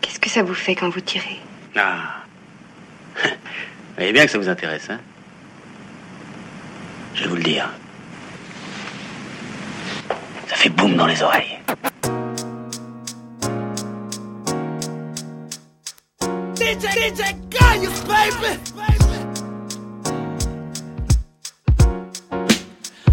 Qu'est-ce que ça vous fait quand vous tirez? Ah. Vous voyez bien que ça vous intéresse, hein? Je vais vous le dire. Ça fait boum dans les oreilles.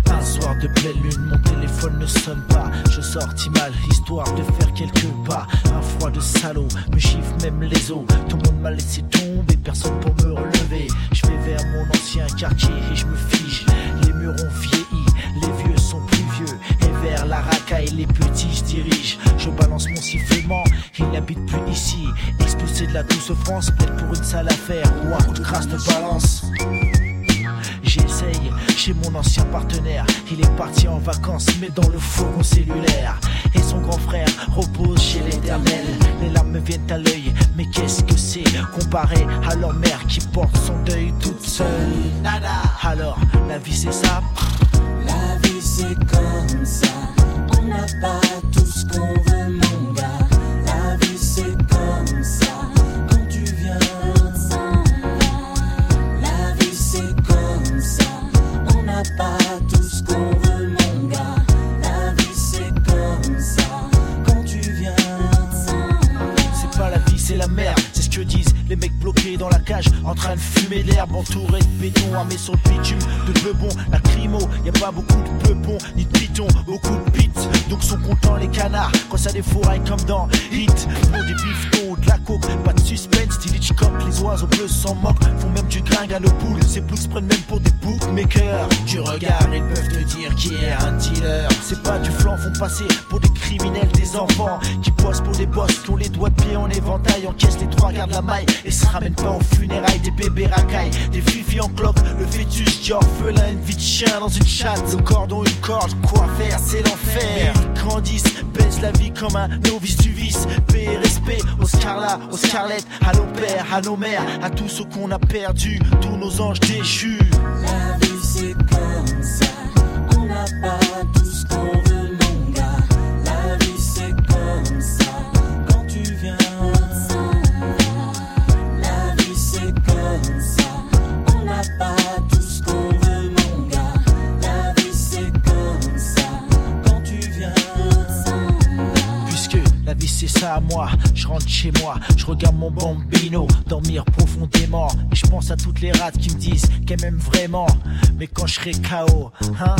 Un soir de pleine lune, mon téléphone ne sonne pas. Je sortis mal, histoire de faire quelques pas. Un froid de salaud me chiffre même les os. Tout le monde m'a laissé tomber, personne pour me relever. Je vais vers mon ancien quartier et je me fige. Les murs ont vieilli, les vieux sont plus vieux. Et vers la racaille, les petits se dirigent. Je balance mon sifflement, il n'habite plus ici. Expulsé de la douce France, peut-être pour une sale affaire ou un coup de crasse de balance. J'essaye chez mon ancien partenaire. Il est parti en vacances, mais dans le fourgon cellulaire. Et son grand frère repose chez l'éternel. Les larmes me viennent à l'œil, mais qu'est-ce que c'est comparé à leur mère qui porte son deuil toute seule? Alors, la vie c'est ça. La vie c'est comme ça, on n'a pas tout ce qu'on veut les mecs bloqués dans la cage, en train de fumer de l'herbe, entouré de béton, armé sur le bitume de bebon. La crimo, y a pas beaucoup de peupons, ni de pitons, beaucoup de pits. Donc sont contents les canards quand ça défouraille comme dans Hit. Pour des bifetons, de la coke, pas de suspense, style Hitchcock. Les oiseaux bleus s'en moquent, font même du gringue à nos poules. Ces blues prennent même pour des bookmakers. Tu regardes, ils peuvent te dire qui est un dealer. C'est pas du flanc, font passer pour des criminels, des enfants qui bossent pour des boss, qui ont les doigts de pied en éventail, encaissent les trois gardes la maille et se ramènent pas aux funérailles des bébés racailles, des fifis en cloque, le fœtus qui est orphelin, une vie de chien dans une chatte, le cordon, une corde, quoi faire, c'est l'enfer. Ils grandissent, baissent la vie comme un novice du vice, paix et respect aux Scarla, aux Scarlett, à nos pères, à nos mères, à tous ceux qu'on a perdus, tous nos anges déchus. La vie c'est comme ça, on n'a pas tout ce qu'on veut c'est ça moi, je rentre chez moi, je regarde mon bambino dormir profondément. Et je pense à toutes les rats qui me disent qu'elles m'aiment vraiment. Mais quand je serai KO, hein,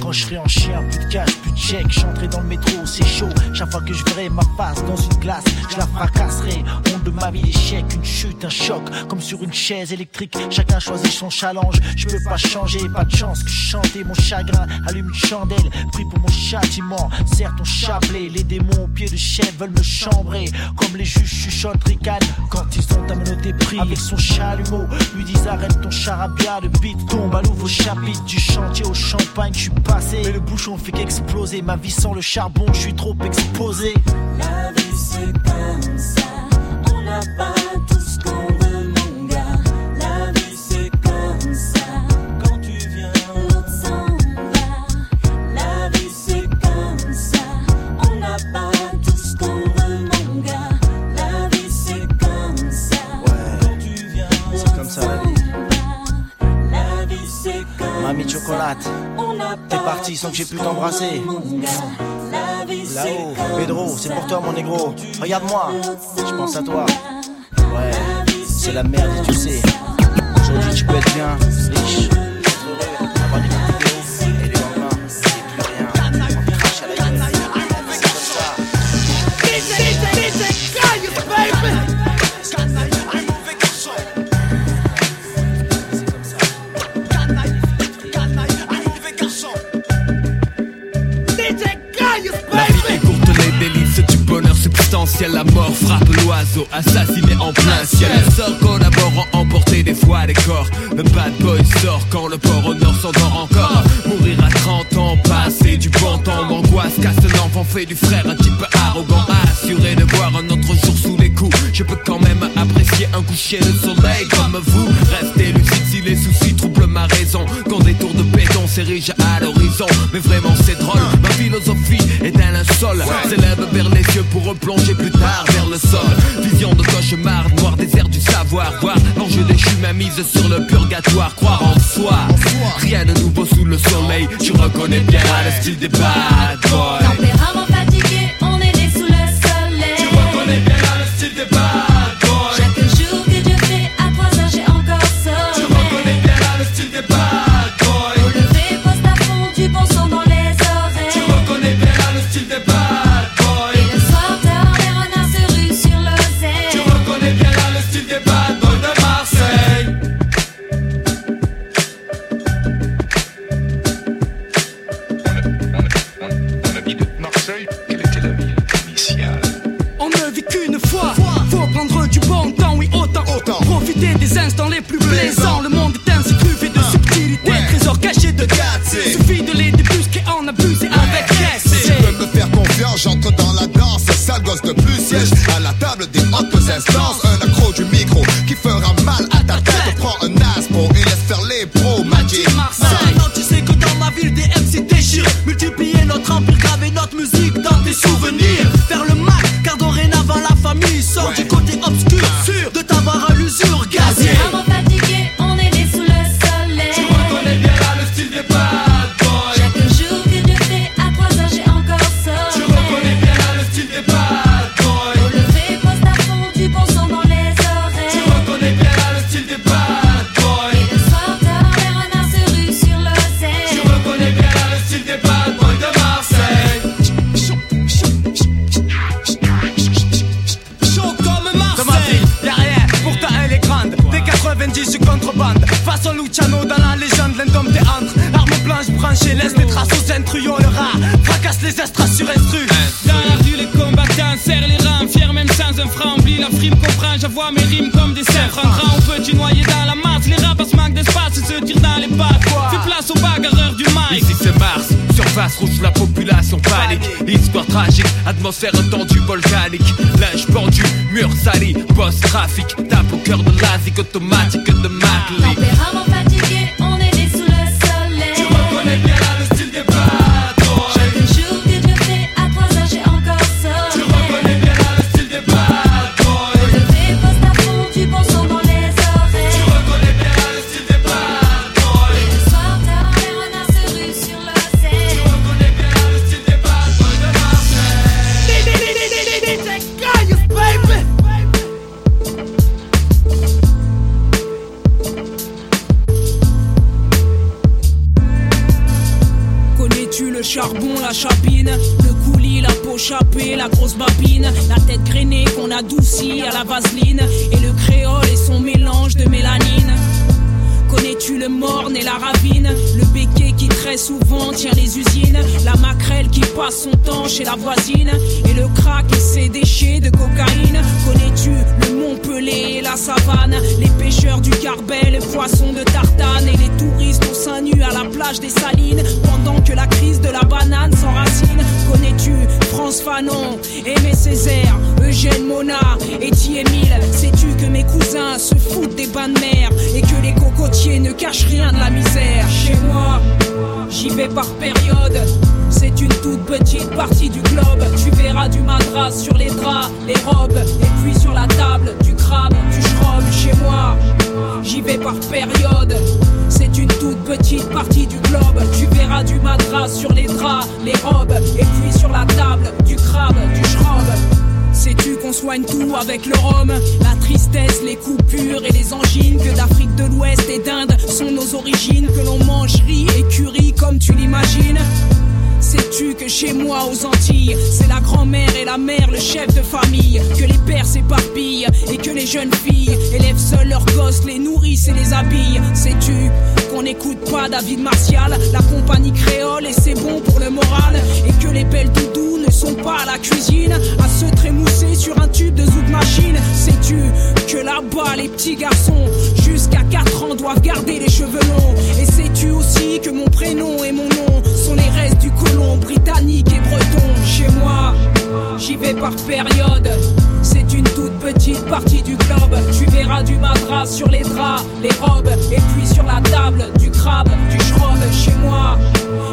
quand je serai en chien, plus de cash, plus de chèque, j'entrerai dans le métro, c'est chaud. Chaque fois que je verrai ma face dans une glace, je la fracasserai. Honte de ma vie, l'échec, une chute, un choc, comme sur une chaise électrique. Chacun choisit son challenge, je peux pas changer, pas de chance que chanter mon chagrin. Allume une chandelle, prie pour mon châtiment. Serre ton chapelet, les démons au pied de chef veulent me chambrer. Comme les juges chuchotent, ricanent quand ils ont amené prix avec son chalumeau. Lui disent arrête ton charabia, le beat tombe à nouveau chapitre du chantier au champagne. Je suis passé, mais le bouchon fait qu'exploser. Ma vie sans le charbon, je suis trop exposé. La vie c'est comme ça, on n'a pas tout Mamie chocolate, t'es parti sans que j'ai pu t'embrasser. Là-haut, Pedro, c'est pour toi mon négro. Regarde-moi, je pense à toi. Ouais, c'est la merde tu sais. Aujourd'hui tu peux être bien, riche, La mort frappe l'oiseau, assassiné en plein ciel. Les sorts collaborant, emporter des fois les corps. Le bad boy sort quand le port au nord s'endort encore. Mourir à 30 ans, passer du bon temps. M'angoisse, casse l'enfant, fait du frère un type arrogant. Assuré de voir un autre jour sous les coups. Je peux quand même apprécier un coucher de soleil comme vous. Restez lucide si les soucis troublent ma raison. Quand des tours de béton s'érigent à l'horizon. Mais vraiment c'est drôle, ma sol. S'élève vers les cieux pour replonger plus tard vers le sol. Vision de cauchemar, noir désert du savoir. Voir l'enjeu des ma mise sur le purgatoire. Croire en soi, rien de nouveau sous le soleil. Tu reconnais bien le style des bad boys. voix, mes rimes comme des sèvres. Un grand, on peut tu noyer dans la masse. Les rappeurs manquent d'espace et se tirent dans les pattes. Fais place aux bagarreurs du mic. Ici c'est Mars, surface rouge, la population panique. Histoire tragique, atmosphère tendue, volcanique. Linge pendu, mur sali, boss trafic. Tape au cœur de l'Asie, automatique de Matley. jeunes filles élèvent seuls leurs gosses, les nourrissent et les habillent. Sais-tu qu'on n'écoute pas David Martial, la compagnie créole et c'est bon pour le moral et que les belles doudous ne sont pas à la cuisine à se trémousser sur un tube de zouk machine. Sais-tu que là-bas les petits garçons jusqu'à 4 ans doivent garder les cheveux longs? Et sais-tu aussi que mon prénom et mon nom sont les restes du colon britannique et breton? Chez moi. J'y vais par période c'est une toute petite partie du globe. Tu verras du matras sur les draps, les robes, et puis sur la table, du crabe, du schrobe. Chez moi,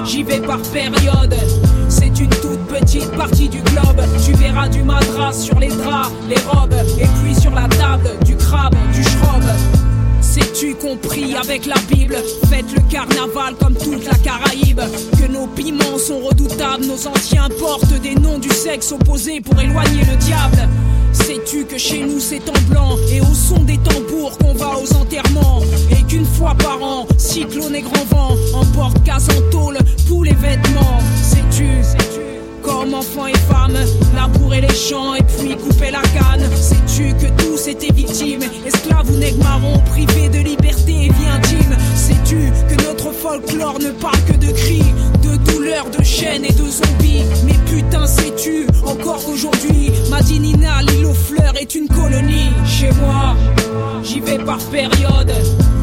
j'y vais par période. C'est une toute petite partie du globe. Tu verras du matras sur les draps, les robes, et puis sur la table, du crabe, du schrobe. Sais-tu compris avec la Bible? Faites le carnaval comme toute la Caraïbe. Que nos piments sont redoutables, nos anciens portent des noms du sexe opposé pour éloigner le diable. Sais-tu que chez nous c'est en blanc et au son des tambours qu'on va aux enterrements et qu'une fois par an, cyclone et grand vent emporte casse en tôle tous les vêtements. Sais-tu, comme enfants et femmes, labourer les champs et puis couper la canne. Sais-tu que tous étaient victimes, esclaves ou nègres marrons, privés de liberté et vie intime. Sais-tu que notre folklore ne parle que de cris, de douleurs, de chaînes et de zombies? Mais putain, sais-tu encore qu'aujourd'hui, Madinina, l'île aux fleurs est une colonie. Chez moi, j'y vais par période.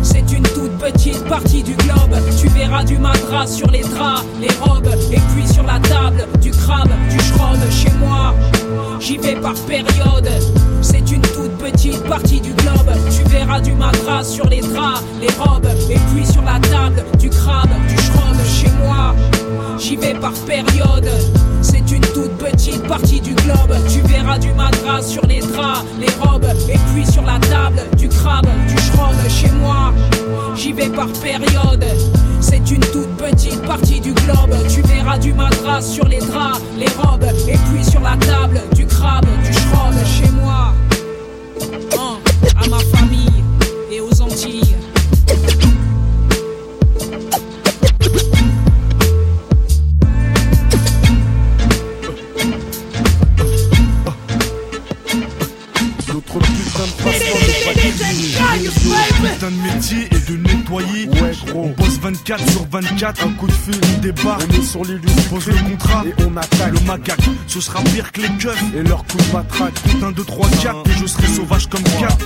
C'est une toute petite partie du globe. Tu verras du madras sur les draps, les robes, et puis sur la table, du crabe, du schrob. Chez moi, j'y vais par période. C'est une toute petite partie du globe. Tu verras du madras sur les draps, les robes, et puis sur la table, du crabe, du schrob. Chez moi, j'y vais par période. C'est une toute petite partie du globe. Tu verras du madras sur les draps, les robes, et puis sur la table, du crabe, du schrob. Chez moi, j'y vais par période. C'est une toute petite partie du globe. Tu verras du madras sur les draps, les robes, et puis sur la table, du crabe, du schrob. Chez moi, Hein, à ma famille Et de nettoyer. 24 sur 24. Un coup de fil, On débarque. on est sur les lieux du Pose le contrat. et on attaque. Le macaque, ce sera pire que les keufs. Et leur coup de matraque. Compte 1, 2, 3, 4 et je serai sauvage comme 4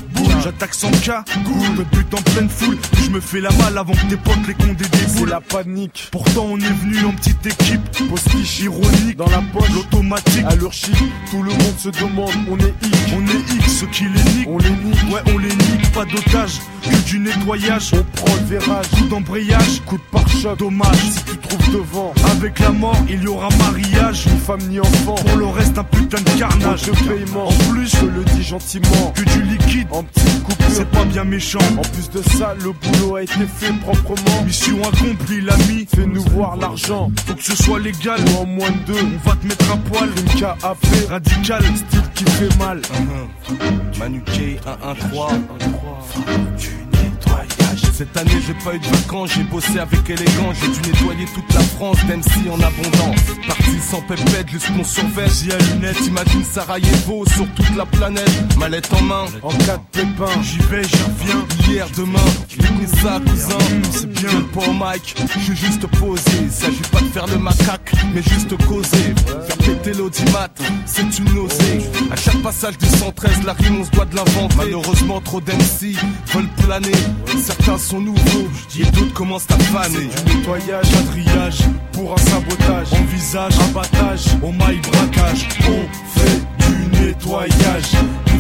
J'attaque sans cas, me bute en pleine foule Je me fais la malle avant que tes potes les condés des C'est boules la panique. Pourtant on est venu en petite équipe Postiche Ironique, dans la poche. l'automatique À leur chic, tout le monde se demande, on est hic. On est X, ceux qui les niquent On les nique, Ouais on les nique, pas d'otage Que du nettoyage on prend le virage. Coup d'embrayage, dommage, coup de choc, dommage Si tu trouves devant, avec la mort il y aura mariage Ni femme ni enfant, pour le reste un putain de carnage. De paiement, en plus je le dis gentiment. Que du liquide, en petite coupe, c'est pas bien méchant. En plus de ça, le boulot a été fait proprement. Mission accomplie, l'ami, fais-nous voir l'argent. Faut que ce soit légal, ou en moins de deux On va te mettre à poil, une KAP radicale Style qui fait mal. Manu 1-1-3 1-3 cette année, j'ai pas eu de vacances, j'ai bossé avec élégance. J'ai dû nettoyer toute la France d'MC en abondance. Parti sans pépette, jusqu'on surveille. J'y à lunettes, imagine Sarajevo sur toute la planète. Mallette en main, en cas de pépin, j'y vais, j'y viens. Hier, demain, j'ai ça, cousin. C'est bien pour Mike, je juste posé. S'agit pas de faire le macaque, mais juste causer. Faire péter l'audimat, c'est une nausée. À chaque passage du 113, la rime, on se doit de l'inventer. Malheureusement, trop d'MC veulent planer sont nouveaux, et d'autres commencent à faner Du nettoyage, Quadrillage, pour un sabotage. envisage Abattage. Au maille braquage On fait du nettoyage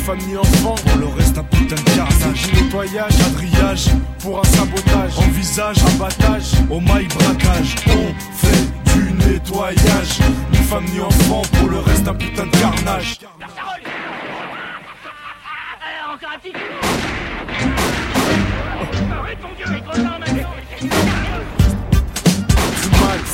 femme ni enfant. Pour le reste un putain de carnage Du nettoyage. Quadrillage, Pour un sabotage. envisage Abattage. Au maille braquage On fait du nettoyage femme ni enfant Pour le reste un putain de carnage.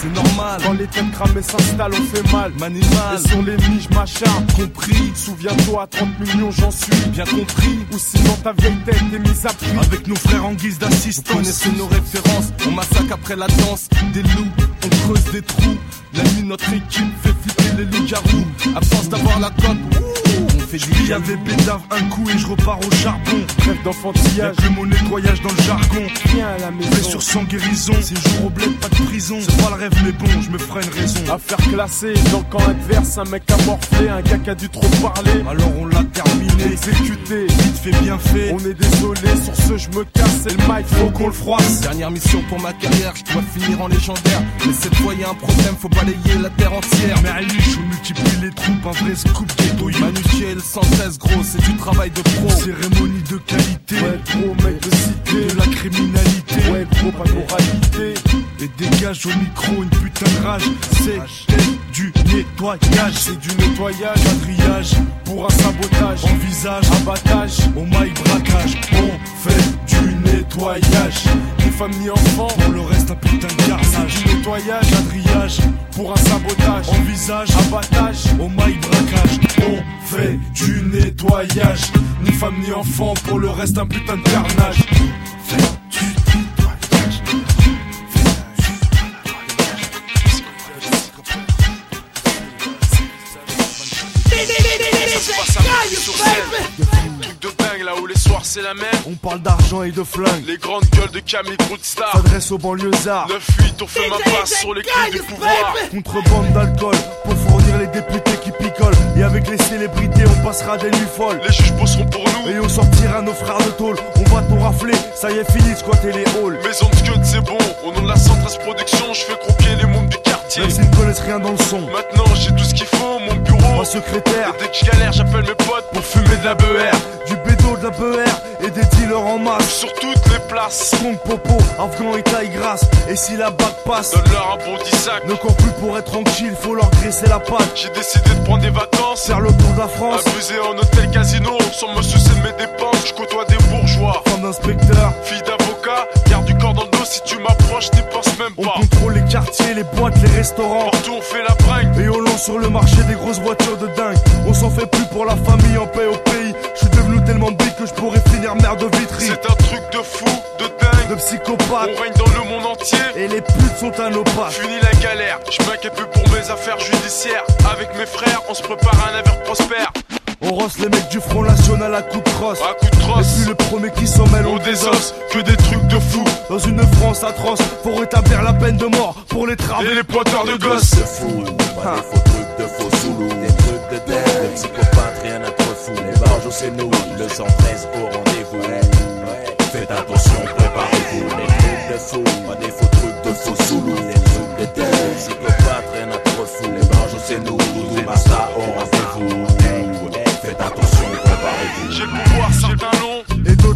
C'est normal, Quand les têtes cramées s'installent, on fait mal. manimal, Et sur les niches, machin. compris, Souviens-toi, à 30 millions, j'en suis. bien compris Ou sinon ta vieille tête est mise à. Avec nos frères en guise Vous d'assistance connaissez nos références, on massacre après la danse Des loups, on creuse des trous La nuit notre équipe fait flipper les loups-garous force d'avoir la cote, fait du Il y avait bédave un coup et je repars au charbon. Rêve d'enfantillage. que mon nettoyage dans le jargon. Viens à la maison. sur sans guérison. Séjour au bled, pas de prison. C'est pas le rêve mais bon, je me ferai une raison. Affaire classée, dans le camp adverse, un mec a morflé, un gars qui a dû trop parler. Alors on l'a terminé. Exécuté, Vite fait bien fait. On est désolé, sur ce je me casse, c'est le mic, faut qu'on le froisse. Dernière mission pour ma carrière, je dois finir en légendaire. Mais cette fois y a un problème, faut balayer la terre entière. Mais à lui, je multiplie les troupes Un vrai scoop ghetto. You. Manukier le 113 gros, c'est du travail de pro Cérémonie de qualité Ouais, gros mec de cité. De la criminalité Ouais, gros, pas de moralité. Et dégage au micro une putain de rage C'est du nettoyage. C'est du nettoyage, un triage pour un sabotage. Envisage, abattage, au maille braquage. On fait du nettoyage. Ni femme ni enfant, pour le reste un putain de garçage. Du nettoyage, un triage pour un sabotage. Envisage, abattage, au maille braquage. On fait du nettoyage. Ni femme ni enfant, pour le reste un putain de carnage. Fais c'est la même. On parle d'argent et de flingue. Les grandes gueules de Camille Star. S'adresse aux banlieusards. 9-8, on fait ma passe sur les clés du pouvoir. Contrebande d'alcool pour fournir les députés qui picolent. Et avec les célébrités, on passera des nuits folles. Les juges bosseront pour nous. Et on sortira nos frères de tôle. On va tout rafler, ça y est, fini de squatter les halls. Maison de Scud, c'est bon. Au nom de la Centrale Production, je fais croquer les mômes du quartier. Même s'ils ne connaissent rien dans le son. Maintenant, j'ai tout ce qu'il faut, mon bureau. Un secrétaire. Et dès que je galère, j'appelle mes potes pour fumer de la beurre. Du bédo, de la BR et des dealers en masse. Sur toutes les places. Kong Popo, Afghan et taille grasse. Et si la bague passe, Donne-leur un bon 10 sac. ne cours plus pour être tranquille, faut leur graisser la patte. J'ai décidé de prendre des vacances. Faire le tour de la France. Abuser en hôtel casino, sans me soucier de mes dépenses. Je côtoie des bourgeois. Femme d'inspecteur, Fille d'avocat, garde du corps dans le dos si tu les boîtes, les restaurants. Partout on fait la bringue. Et on lance sur le marché des grosses voitures de dingue. On s'en fait plus pour la famille en paix au pays. Je suis devenu tellement big que je pourrais finir maire de Vitry. C'est un truc de fou, de dingue. De psychopathe. On règne dans le monde entier. Et les putes sont à nos pattes. Fini la galère, je m'inquiète plus pour mes affaires judiciaires. Avec mes frères, on se prépare à un avenir prospère. On rosse les mecs du Front National à coups de crosse. À coup de Et crosse, puis le premier qui s'en mêle, on on désosse, que des trucs. Dans une France atroce, pour rétablir la peine de mort pour les travaux. Et les pointeurs de gosses. fou, pas des faux trucs de faux zoulous, des trucs de dingue, le psychopathe, rien à trop fou. Les barges, c'est nous, le 113 au rendez-vous. Faites attention, préparez-vous, les trucs de fou, pas des faux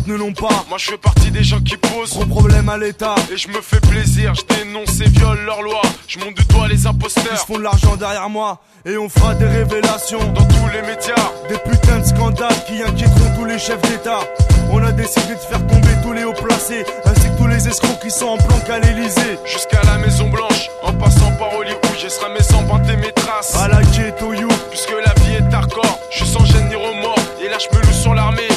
d'autres ne l'ont pas. Moi je fais partie des gens qui posent. Gros problème à l'État. Et je me fais plaisir, je dénonce et viole leurs lois. Je monte du doigt les Ils imposteurs. se font de l'argent derrière moi. Et on fera des révélations. Dans tous les médias, Des putains de scandales qui inquiéteront tous les chefs d'État. On a décidé de faire tomber tous les hauts placés, ainsi que tous les escrocs qui sont en planque à l'Elysée. jusqu'à la Maison Blanche, en passant par Hollywood, je serai mes sans et mes traces. À la ghetto you, Puisque la vie est hardcore, je suis sans gêne ni remords. Et là je me loue sur l'armée.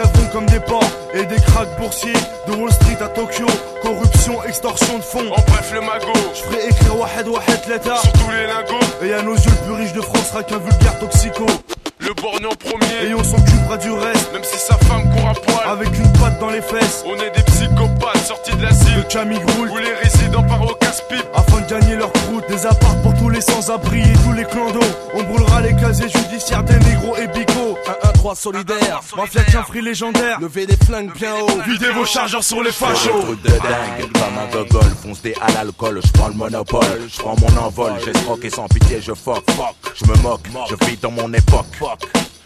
Crèveront comme des porcs. Et des cracks boursiers, de Wall Street à Tokyo. Corruption, extorsion de fonds. En bref, le magot, Je ferai écrire Wahed Wahed l'État. sur tous les lingots. Et à nos yeux, le plus riche de France sera qu'un vulgaire toxico. Le borgne en premier, Et on s'occupera du reste. même si sa femme court à poil. Avec une patte dans les fesses. On est des psychopathes sortis de Le l'asile. Camille Groult. Où les résidents partent au casse-pipe. Afin de gagner leur croûte, des apparts pour les sans-abri et tous les clans d'eau. On brûlera les casiers judiciaires des négros et bicots. 1-1-3 solidaire, Mafia qu'un free légendaire. levez les flingues bien haut. Videz vos chargeurs sur les fachos. des trucs de dingue, comme un gogol, fonce des à l'alcool, je prends le monopole, je prends mon envol, et sans pitié. Je fuck, fuck, je me moque, je vis dans mon époque.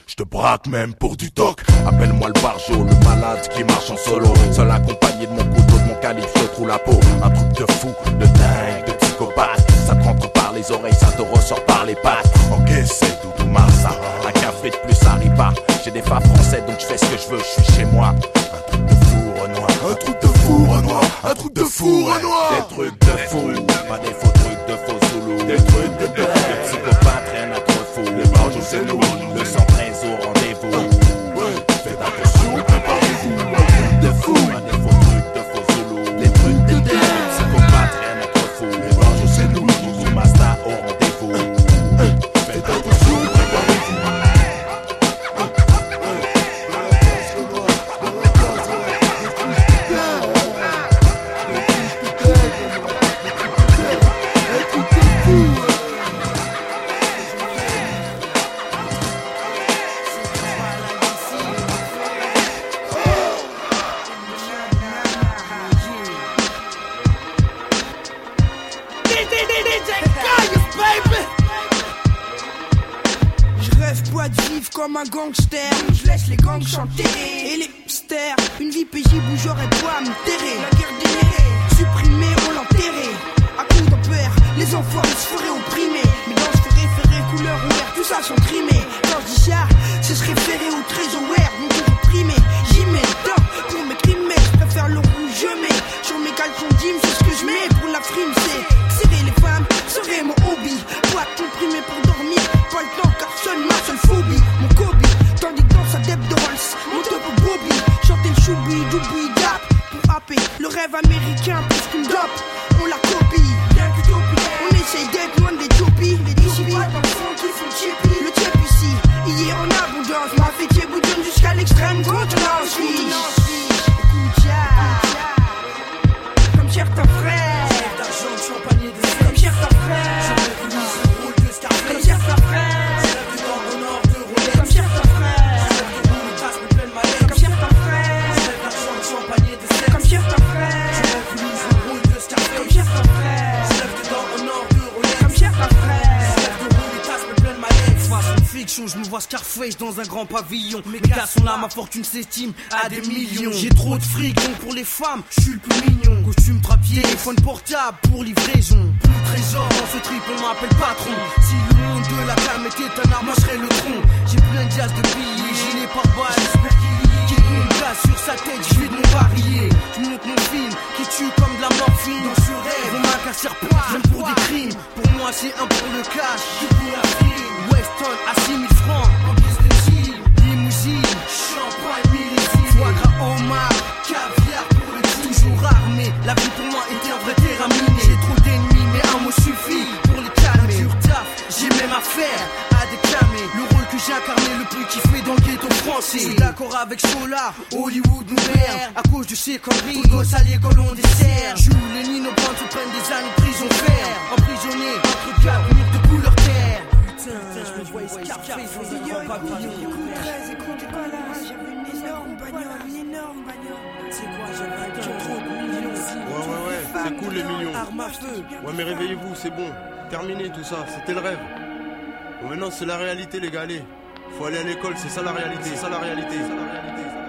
Je te braque même pour du toc. Appelle-moi le barjo, le malade qui marche en solo. Seul accompagné de mon couteau, de mon calibre, je trouve la peau. Un truc de fou, de dingue, de psychopathe. Ça te rentre par les oreilles, ça te ressort par les pattes. Ok, c'est Doudou Marsa Un café de plus ça pas. J'ai des femmes français donc je fais ce que je veux, je suis chez moi. Un truc de fou Renoir. Un truc de fou Renoir. Un truc de fou Renoir. Des trucs de fou. Pas des faux trucs de faux zoulous. Des trucs de dingue De psychopathe, rien à trop fou. Les barges c'est nous Le 113 au rendez-vous fortune s'estime à des millions. J'ai trop de fric, donc pour les femmes, je suis le plus mignon. Costume trapier, téléphone portable pour livraison. Plus trésor dans ce trip, on m'appelle patron. Si le monde de la cam était un arme, moi je serais le tronc. J'ai plein de jazz de billets, gilet par balle, j'espère qu'il sur sa tête, je vais de mon barillet. Je monte mon film, qui tue comme de la morphine. Dans ce rêve, on m'incarcère pas, même pour des crimes. Pour moi, c'est un pour le cash, deux pour la. Weston à 6000 francs, la vie pour moi était un vrai terrain miné. J'ai trop d'ennemis, mais un mot suffit pour les calmer. Dur taf, j'ai même affaire à déclamer. Le rôle que j'ai incarné, le plus kiffé dans le ghetto français. Je suis d'accord avec Solar, Hollywood nous merde. À cause de ces conneries, tout gosse à l'école on dessert. Joue les Nino Band, se prennent des années de prison ferme. Emprisonné entre quatre murs de couleur terre. Putain, je me voyais Scarface un grand pavillon. J'avais une énorme bagnole, une énorme bagnole. C'est quoi, j'avais un trop. Ouais, ouais, ouais, c'est cool les millions. Ouais, mais réveillez-vous, c'est bon. Terminé tout ça, c'était le rêve. Bon, maintenant, c'est la réalité, les gars. Allez, faut aller à l'école, c'est ça la réalité, c'est ça la réalité. c'est ça, la réalité.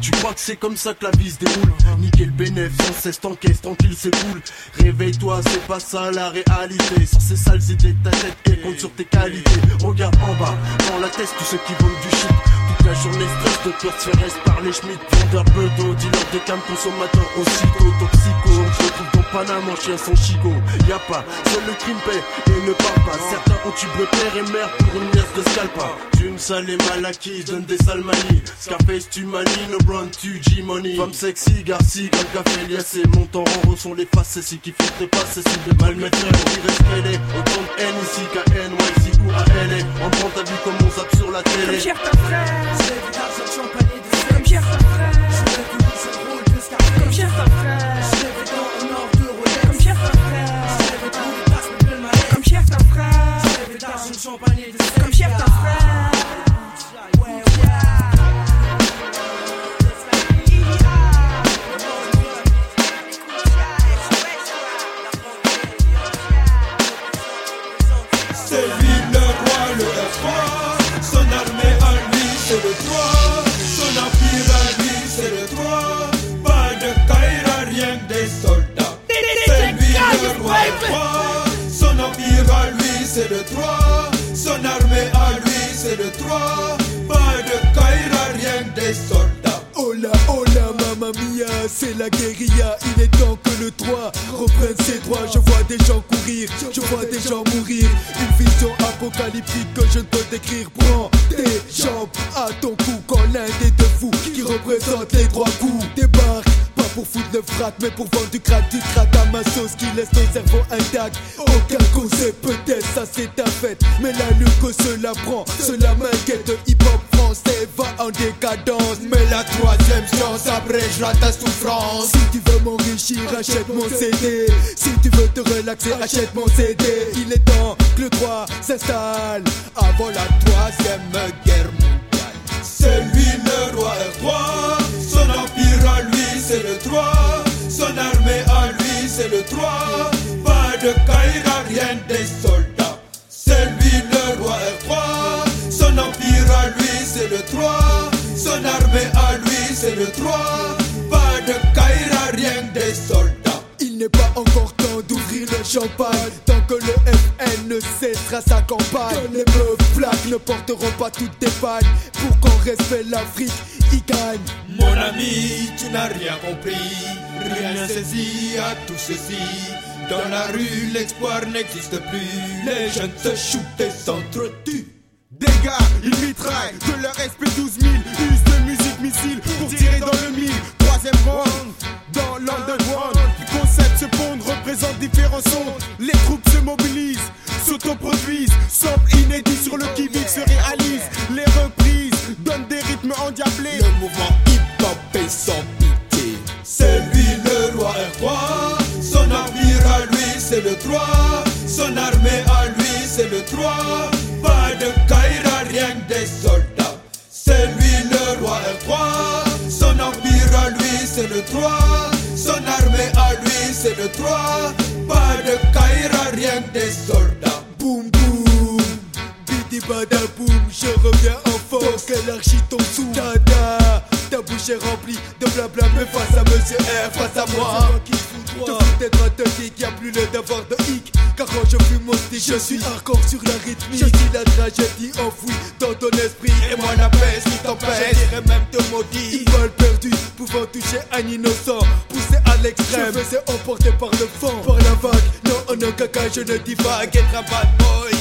Tu crois que c'est comme ça que la vie se déroule Niquer le bénéf, sans cesse t'encaisse, tranquille c'est cool Réveille-toi, c'est pas ça la réalité. Sans ces sales idées de ta tête et compte sur tes qualités. Regarde en bas, dans la tête tous ceux qui vendent du shit. Toute la journée stress de peur se faire par les schmitt Vendeur bedeau, dealer de cam, consommateur aussitôt. Toxico, on se retrouve dans Panama, en chien sans chico. Y'a pas, seul le crime et ne parle pas. Certains ont tué père et mère pour une liasse de scalpa. D'une sale et mal acquise, donne des sales manies. Scarface tu Imani, LeBron, tu G-Money. Femme sexy, garci, comme café, liesse Et mon temps. En sont les faces C'est si qui filtre pas, c'est si de mal mettre irrespellé Autant de haine ici qu'à NYC ou à LA On prend ta vie comme on zappe sur la télé. Comme Pierre ta frère. J'ai vu d'argent champagne et de Comme Pierre ta frère. Je l'ai vu dans ce Comme Pierre ta frère. Je l'ai dans un or de Comme Pierre ta frère. Je dans les tasses de Comme Pierre ta frère. Je l'ai champagne et de Comme Pierre ta frère. Ouais c'est le 3 Son armée à lui c'est le 3 Pas de Kaira, rien des soldats Hola, hola, mamma mia, c'est la guérilla. Il est temps que le 3 reprenne ses droits. Je vois des gens courir, je vois des gens mourir. Une vision apocalyptique que je ne peux décrire. Prends tes jambes à ton cou quand l'un des deux fous qui représente les trois coups débarque. Pour foutre le frac, mais pour vendre du crack, du crack à ma sauce qui laisse ton cerveau intact. Aucun concept, peut-être ça c'est un fait. Mais la luco se la prend, cela m'inquiète. Hip-hop français va en décadence. Mais la troisième science abrégera ta souffrance. Si tu veux m'enrichir, achète mon CD. Si tu veux te relaxer, achète mon CD. Il est temps que le 3 s'installe avant la troisième guerre mondiale. C'est lui le roi R3 Son empire à lui c'est le 3 Son armée à lui c'est le 3 Pas de Kaira, rien des soldats. C'est lui le roi R3 Son empire à lui c'est le 3 Son c'est le 3. Pas de Kaira, rien des soldats. Il n'est pas encore d'ouvrir le champagne. Tant que le FN ne cessera sa campagne. Que les meufs plaques ne porteront pas toutes tes pannes Pour qu'on respecte l'Afrique, y gagne. Mon ami, tu n'as rien compris, rien saisi à tout ceci. Dans la rue, l'espoir n'existe plus. Les jeunes se shootent et s'entretuent. Des gars, ils mitraillent. De leur SP12 000 Usent de musique missile pour tirer dans le mille Dans l'underground Le concept se pondre, représente différents sons. Les troupes se mobilisent, s'autoproduisent. Samples inédits sur le qui-vive se réalisent Les reprises donnent des rythmes endiablés. Mouvement 3. Son armée à lui, c'est le 3. Pas de Kaira, rien que des soldats. Boum boum, bidi bada boum, je reviens en force. Quelle archi tombe sous. Dada, ta bouche est remplie de blabla Mais face à monsieur R, face à moi. Te d'être un technique, y'a plus le devoir de hic. Car quand je fume mon stick, je suis hardcore sur la rythmique Je suis la tragédie enfouie dans ton esprit. Et moi la paix qui t'empêche, je dirais même te maudit. Pouvant toucher un innocent. Poussé à l'extrême, je faisais emporter par le vent Par la vague, non, oh non, caca, je ne divague. Être un bad boy,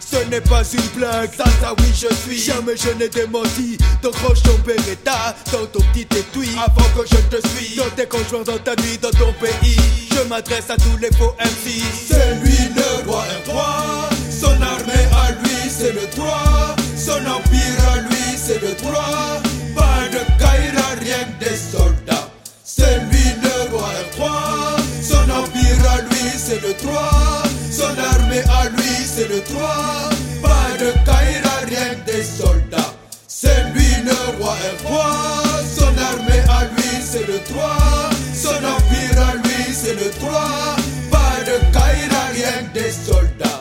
Ce n'est pas une blague, ça, ça oui, je suis. Jamais je n'ai démenti. Donc roche ton Beretta dans ton petit étui. Avant que je te suis, Dans tes conjoints, dans ta nuit, dans ton pays. Je m'adresse à tous les faux MC C'est lui le roi R3. Son armée à lui, c'est le 3. Son empire à lui, c'est le 3. De Kaira, rien des soldats. C'est lui le roi R3. Son empire à lui, c'est le 3. Son armée à lui, c'est le 3. Pas de Kaira, rien des soldats. C'est lui le roi R3. Son armée à lui, c'est le 3. Son empire à lui, c'est le 3. Pas de Kaira, rien des soldats.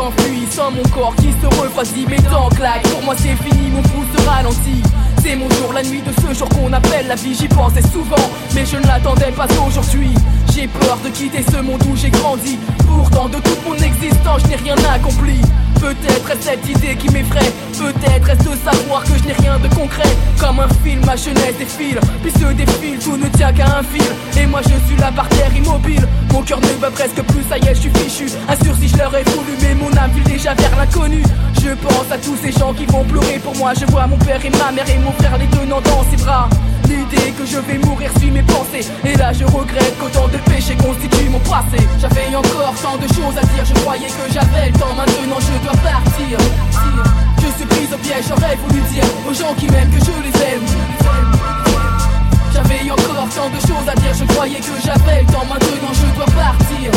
S'enfuit sans mon corps qui se refroidit. Mes dents claquent. Pour moi c'est fini, mon pouce se ralentit. C'est mon jour, la nuit de ce jour qu'on appelle la vie. J'y pensais souvent, mais je ne l'attendais pas aujourd'hui. J'ai peur de quitter ce monde où j'ai grandi. Pourtant de toute mon existence je n'ai rien accompli Peut-être est cette idée qui m'effraie. Peut-être est-ce de savoir que je n'ai rien de concret. Comme un film, ma jeunesse défile. Puis se défile, tout ne tient qu'à un fil. Et moi je suis là par terre immobile. Mon cœur ne bat presque plus, ça y est je suis fichu. Un sursis je leur ai voulu mais mon âme file déjà vers l'inconnu. Je pense à tous ces gens qui vont pleurer pour moi. Je vois mon père et ma mère et mon frère les tenant dans ses bras L'idée que je vais mourir suit mes pensées. Et là je regrette qu'autant de péchés constituent mon passé. J'avais encore tant de choses à dire. Je croyais que j'avais le temps. Maintenant je dois partir. Je suis prise au piège. J'aurais voulu dire aux gens qui m'aiment que je les aime. J'avais encore tant de choses à dire. Je croyais que j'avais le temps. Maintenant je dois partir.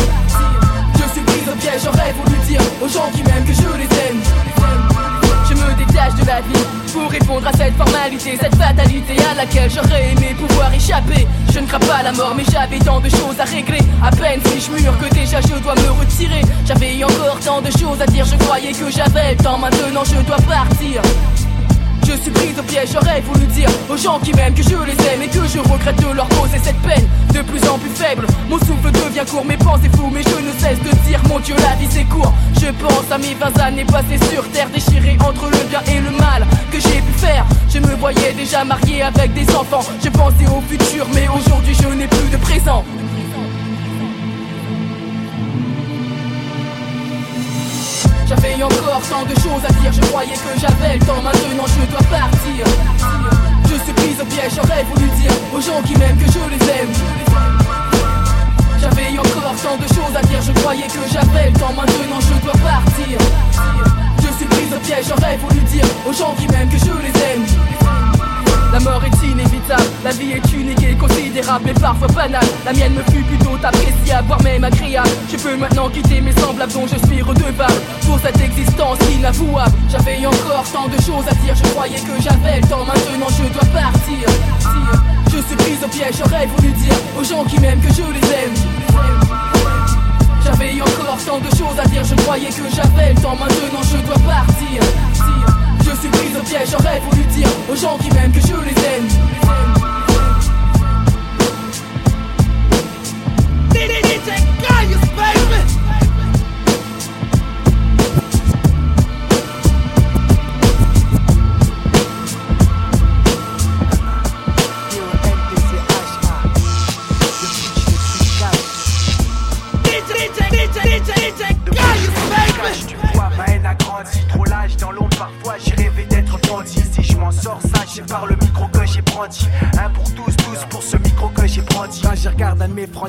Je suis prise au piège. J'aurais voulu dire aux gens qui m'aiment que je les aime de la vie pour répondre à cette formalité, cette fatalité à laquelle j'aurais aimé pouvoir échapper. Je ne crains pas la mort, mais j'avais tant de choses à régler. À peine si je mûre que déjà je dois me retirer. J'avais encore tant de choses à dire, je croyais que j'avais le temps. Maintenant je dois partir. Je suis prise au piège, j'aurais voulu dire aux gens qui m'aiment que je les aime et que je regrette de leur causer cette peine de plus en plus faible. Mon souffle devient court, mes pensées floues, mais je ne cesse de dire mon Dieu, la vie c'est court. Je pense à mes 20 années passées sur terre, déchirées entre le bien et le mal que j'ai pu faire. Je me voyais déjà marié avec des enfants. Je pensais au futur, mais aujourd'hui je n'ai plus de présent. J'avais encore tant de choses à dire, je croyais que j'avais le temps, maintenant je dois partir. Je suis prise au piège, j'aurais voulu dire aux gens qui m'aiment que je les aime. J'avais encore tant de choses à dire, je croyais que j'avais le temps, maintenant je dois partir. Je suis prise au piège, j'aurais voulu dire aux gens qui m'aiment que je les aime. La mort est inévitable, la vie est unique et considérable mais parfois banale. La mienne me fut plutôt appréciable, voire même agréable. Je peux maintenant quitter mes semblables dont je suis redevable pour cette existence inavouable. J'avais encore tant de choses à dire, je croyais que j'avais le temps. Maintenant je dois partir. Je suis prise au piège, j'aurais voulu dire aux gens qui m'aiment que je les aime. J'avais encore tant de choses à dire, je croyais que j'avais le temps. Maintenant je dois partir. Je suis prise au piège, j'aurais voulu dire aux gens qui m'aiment que je les aime.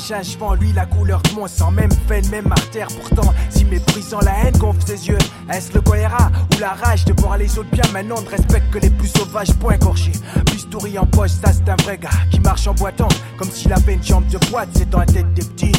Je vends lui la couleur de mon sang. Même peine, même artère. Pourtant, si méprisant la haine gonfle ses yeux, est-ce le choléra ou la rage de voir les autres bien maintenant ne respecte que les plus sauvages, point gorgé. Plus touris en poche, ça c'est un vrai gars qui marche en boitant. Comme s'il avait une chambre de boîte, c'est dans la tête des petits.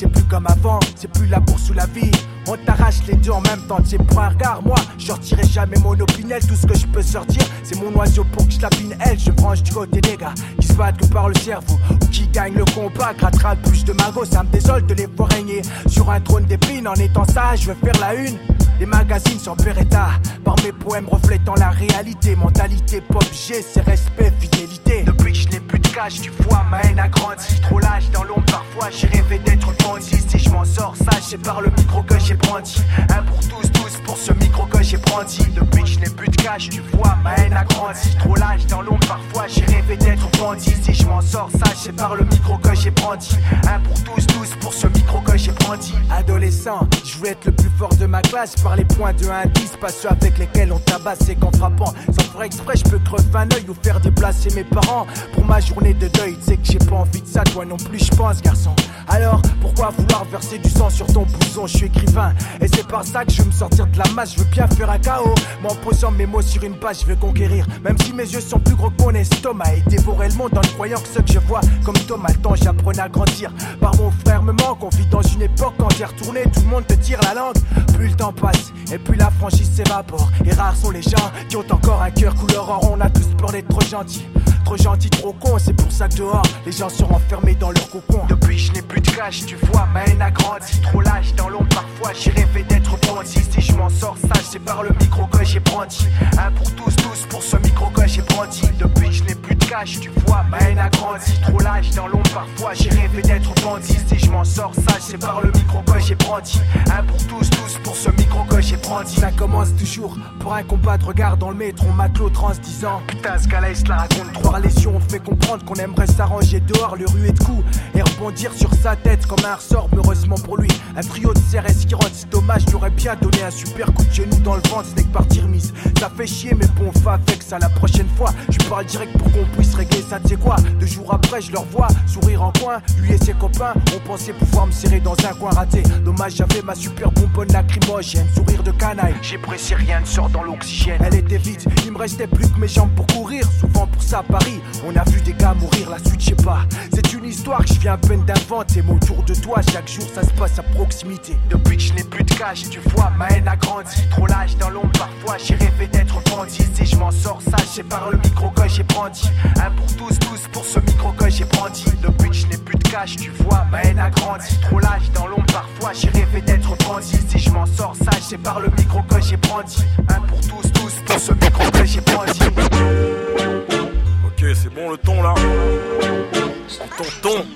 C'est plus comme avant, c'est plus la bourse ou la vie. On t'arrache les deux en même temps, pour un regard. Moi, je sortirai jamais mon opinel. Tout ce que je peux sortir, c'est mon oiseau pour que je lapine elle. Je branche du côté des gars qui se battent que par le cerveau. Ou qui gagnent le combat, grattera le plus de magots. Ça me désole de les voir régner sur un trône d'épines. En étant sage, je veux faire la une. Les magazines sont Beretta, par mes poèmes reflétant la réalité. Mentalité pop G, c'est respect, fidélité. Depuis que je n'ai plus cash, tu vois, ma haine a grandi. Trop lâche dans l'ombre parfois, j'ai rêvé d'être bandit. Si je m'en sors, sache, c'est par le micro que j'ai brandi. Un pour tous, tous pour ce micro que j'ai brandi. Depuis que je n'ai plus de cash, tu vois, ma haine a grandi. Trop lâche dans l'ombre parfois, j'ai rêvé d'être bandit. Si je m'en sors, sache, c'est par le micro que j'ai brandi. Un pour tous, tous pour ce micro que j'ai brandi. Adolescent, je voulais être le plus fort de ma classe par les points de 1 à 10, pas ceux avec lesquels on tabasse et qu'en frappant. Sans faire exprès, je peux crever un œil ou faire déplacer mes parents. Pour ma journée de deuil, tu sais que j'ai pas envie de ça, toi non plus, je pense, garçon. Alors, pourquoi vouloir verser du sang sur ton blouson Je suis écrivain, et c'est par ça que je veux me sortir de la masse, je veux bien faire un chaos. M'en posant mes mots sur une page, je veux conquérir. Même si mes yeux sont plus gros que mon estomac, et dévorer le monde en croyant que ce que je vois, comme Thomas, le temps j'apprenais à grandir. Par mon frère me manque, on vit dans une époque quand t'es retourné, tout le monde te tire la langue. Plus le temps passe, et plus la franchise s'évapore. Et rares sont les gens qui ont encore un cœur couleur or. On a tous peur d'être trop gentils. Trop gentil, trop con, c'est pour ça que dehors, les gens sont enfermés dans leur cocon. Depuis je n'ai plus de cash, tu vois, ma haine a grandi. Trop lâche dans l'ombre parfois, j'ai rêvé d'être bandit. Si je m'en sors, sage, c'est par le micro que j'ai brandi. Un pour tous, tous pour ce micro que j'ai brandi. Depuis je n'ai cash, tu vois, ma haine a grandi. Trop lâche dans l'ombre parfois, j'ai rêvé d'être bandit. Si je m'en sors, sage, c'est par le micro que j'ai brandi. Un pour tous, tous pour ce micro que j'ai brandi. Ça commence toujours pour un combat de regard dans le métro, matelot trans disant Putain, ce gars-là, la raconte trop. Par les on fait comprendre qu'on aimerait s'arranger dehors, le ruer de coups et rebondir sur sa tête comme un ressort. Heureusement pour lui, un trio de CRS qui rentre. C'est dommage, j'aurais bien donné un super coup de genou dans le ventre, c'est que partir mise. Ça fait chier, mais bon, fa avec ça la prochaine fois. Je parle direct pour qu'on puisse régler ça, tu sais quoi. Deux jours après, je leur vois sourire en coin. Lui et ses copains ont pensé pouvoir me serrer dans un coin raté. Dommage, j'avais ma super bonbonne lacrymogène, sourire de canaille. J'ai pressé rien ne sort dans l'oxygène. Elle était vide, il me restait plus que mes jambes pour courir. Souvent pour ça, à Paris, on a vu des gars mourir, la suite, je sais pas. C'est une histoire que je viens à peine d'inventer. Mais autour de toi, chaque jour, ça se passe à proximité. Depuis que je n'ai plus de cash, tu vois, ma haine a grandi. Trop lâche dans l'ombre, parfois j'ai rêvé d'être bandit. Si je m'en sors, sache, c'est par le micro que j'ai brandi. Un pour tous, tous pour ce micro que j'ai brandi. Depuis que je n'ai plus de cash, tu vois, ma haine a grandi. Trop lâche dans l'ombre, parfois j'ai rêvé d'être bandit. Si je m'en sors, sache, c'est par le micro que j'ai brandi. Un pour tous, tous pour ce micro que j'ai brandi. Ok, c'est bon le ton là C'est ton ton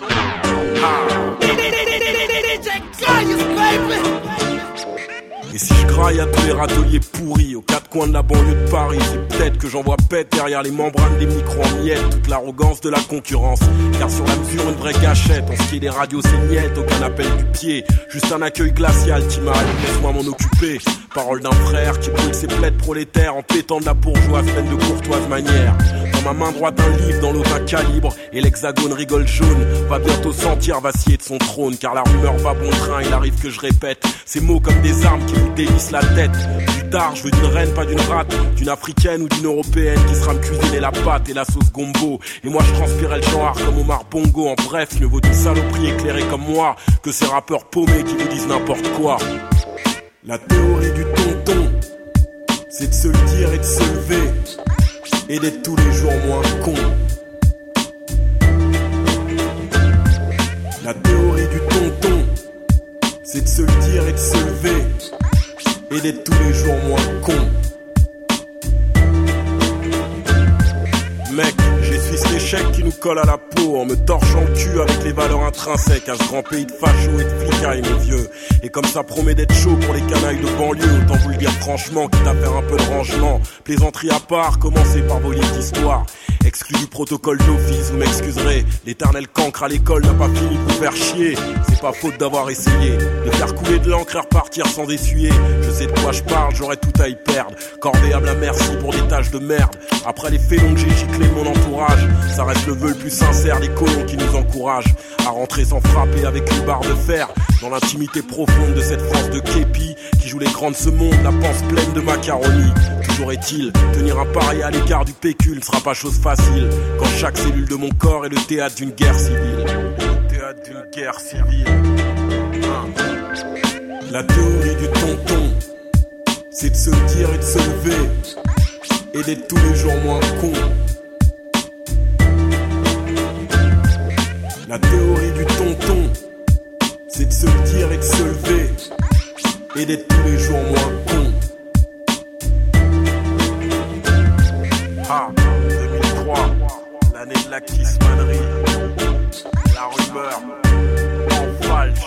Et si je graille à tous les râteliers pourris aux quatre coins de la banlieue de Paris, c'est peut-être que j'envoie pète derrière les membranes des micros en miettes toute l'arrogance de la concurrence. Car sur la mesure, une vraie gâchette, en ce qui est des radios, c'est aucun appel du pied, juste un accueil glacial, Timal, laisse-moi m'en occuper. Parole d'un frère qui brûle ses plaides prolétaires en pétant de la bourgeoise pleine de courtoise manière. Ma main droite un livre, dans l'autre un calibre, et l'hexagone rigole jaune, va bientôt sentir vaciller de son trône, car la rumeur va bon train, il arrive que je répète ces mots comme des armes qui vous dévissent la tête. Du tard, je veux d'une reine, pas d'une rate, d'une africaine ou d'une européenne qui sera me cuisiner la pâte et la sauce gombo. Et moi je transpirais le genre comme Omar Bongo. En bref, mieux vaut une saloperie éclairée comme moi que ces rappeurs paumés qui vous disent n'importe quoi. La théorie du tonton, c'est de se le dire et de se lever et d'être tous les jours moins con. La théorie du tonton, c'est de se le dire et de se lever et d'être tous les jours moins con. Mec, j'essuie cet échec qui nous colle à la intrinsèques à ce grand pays de fachos et de flicailles, mon vieux. Et comme ça promet d'être chaud pour les canailles de banlieue, autant vous le dire franchement, quitte à faire un peu de rangement. Plaisanterie à part, commencez par vos livres d'histoire. Exclu du protocole d'office, vous m'excuserez. L'éternel cancre à l'école n'a pas fini vous faire chier. C'est pas faute d'avoir essayé de faire couler de l'encre et repartir sans essuyer. Je sais de quoi je parle, j'aurais tout à y perdre. Corvéable à merci pour des tâches de merde. Après les félons que j'ai giclés mon entourage, ça reste le vœu le plus sincère des colons qui nous encouragent à rentrer sans frapper avec une barre de fer dans l'intimité profonde de cette France de képi qui joue les grands de ce monde, la panse pleine de macaroni. Toujours est-il, tenir un pari à l'écart du pécule sera pas chose facile quand chaque cellule de mon corps est le théâtre d'une guerre civile. Le théâtre d'une guerre civile. Hein. La théorie du tonton, c'est de se dire et de se lever et d'être tous les jours moins con. La théorie du tonton, c'est de se dire et de se lever et d'être tous les jours moins con. Ah, 2003, l'année de la kissmanerie, la rumeur, en falche,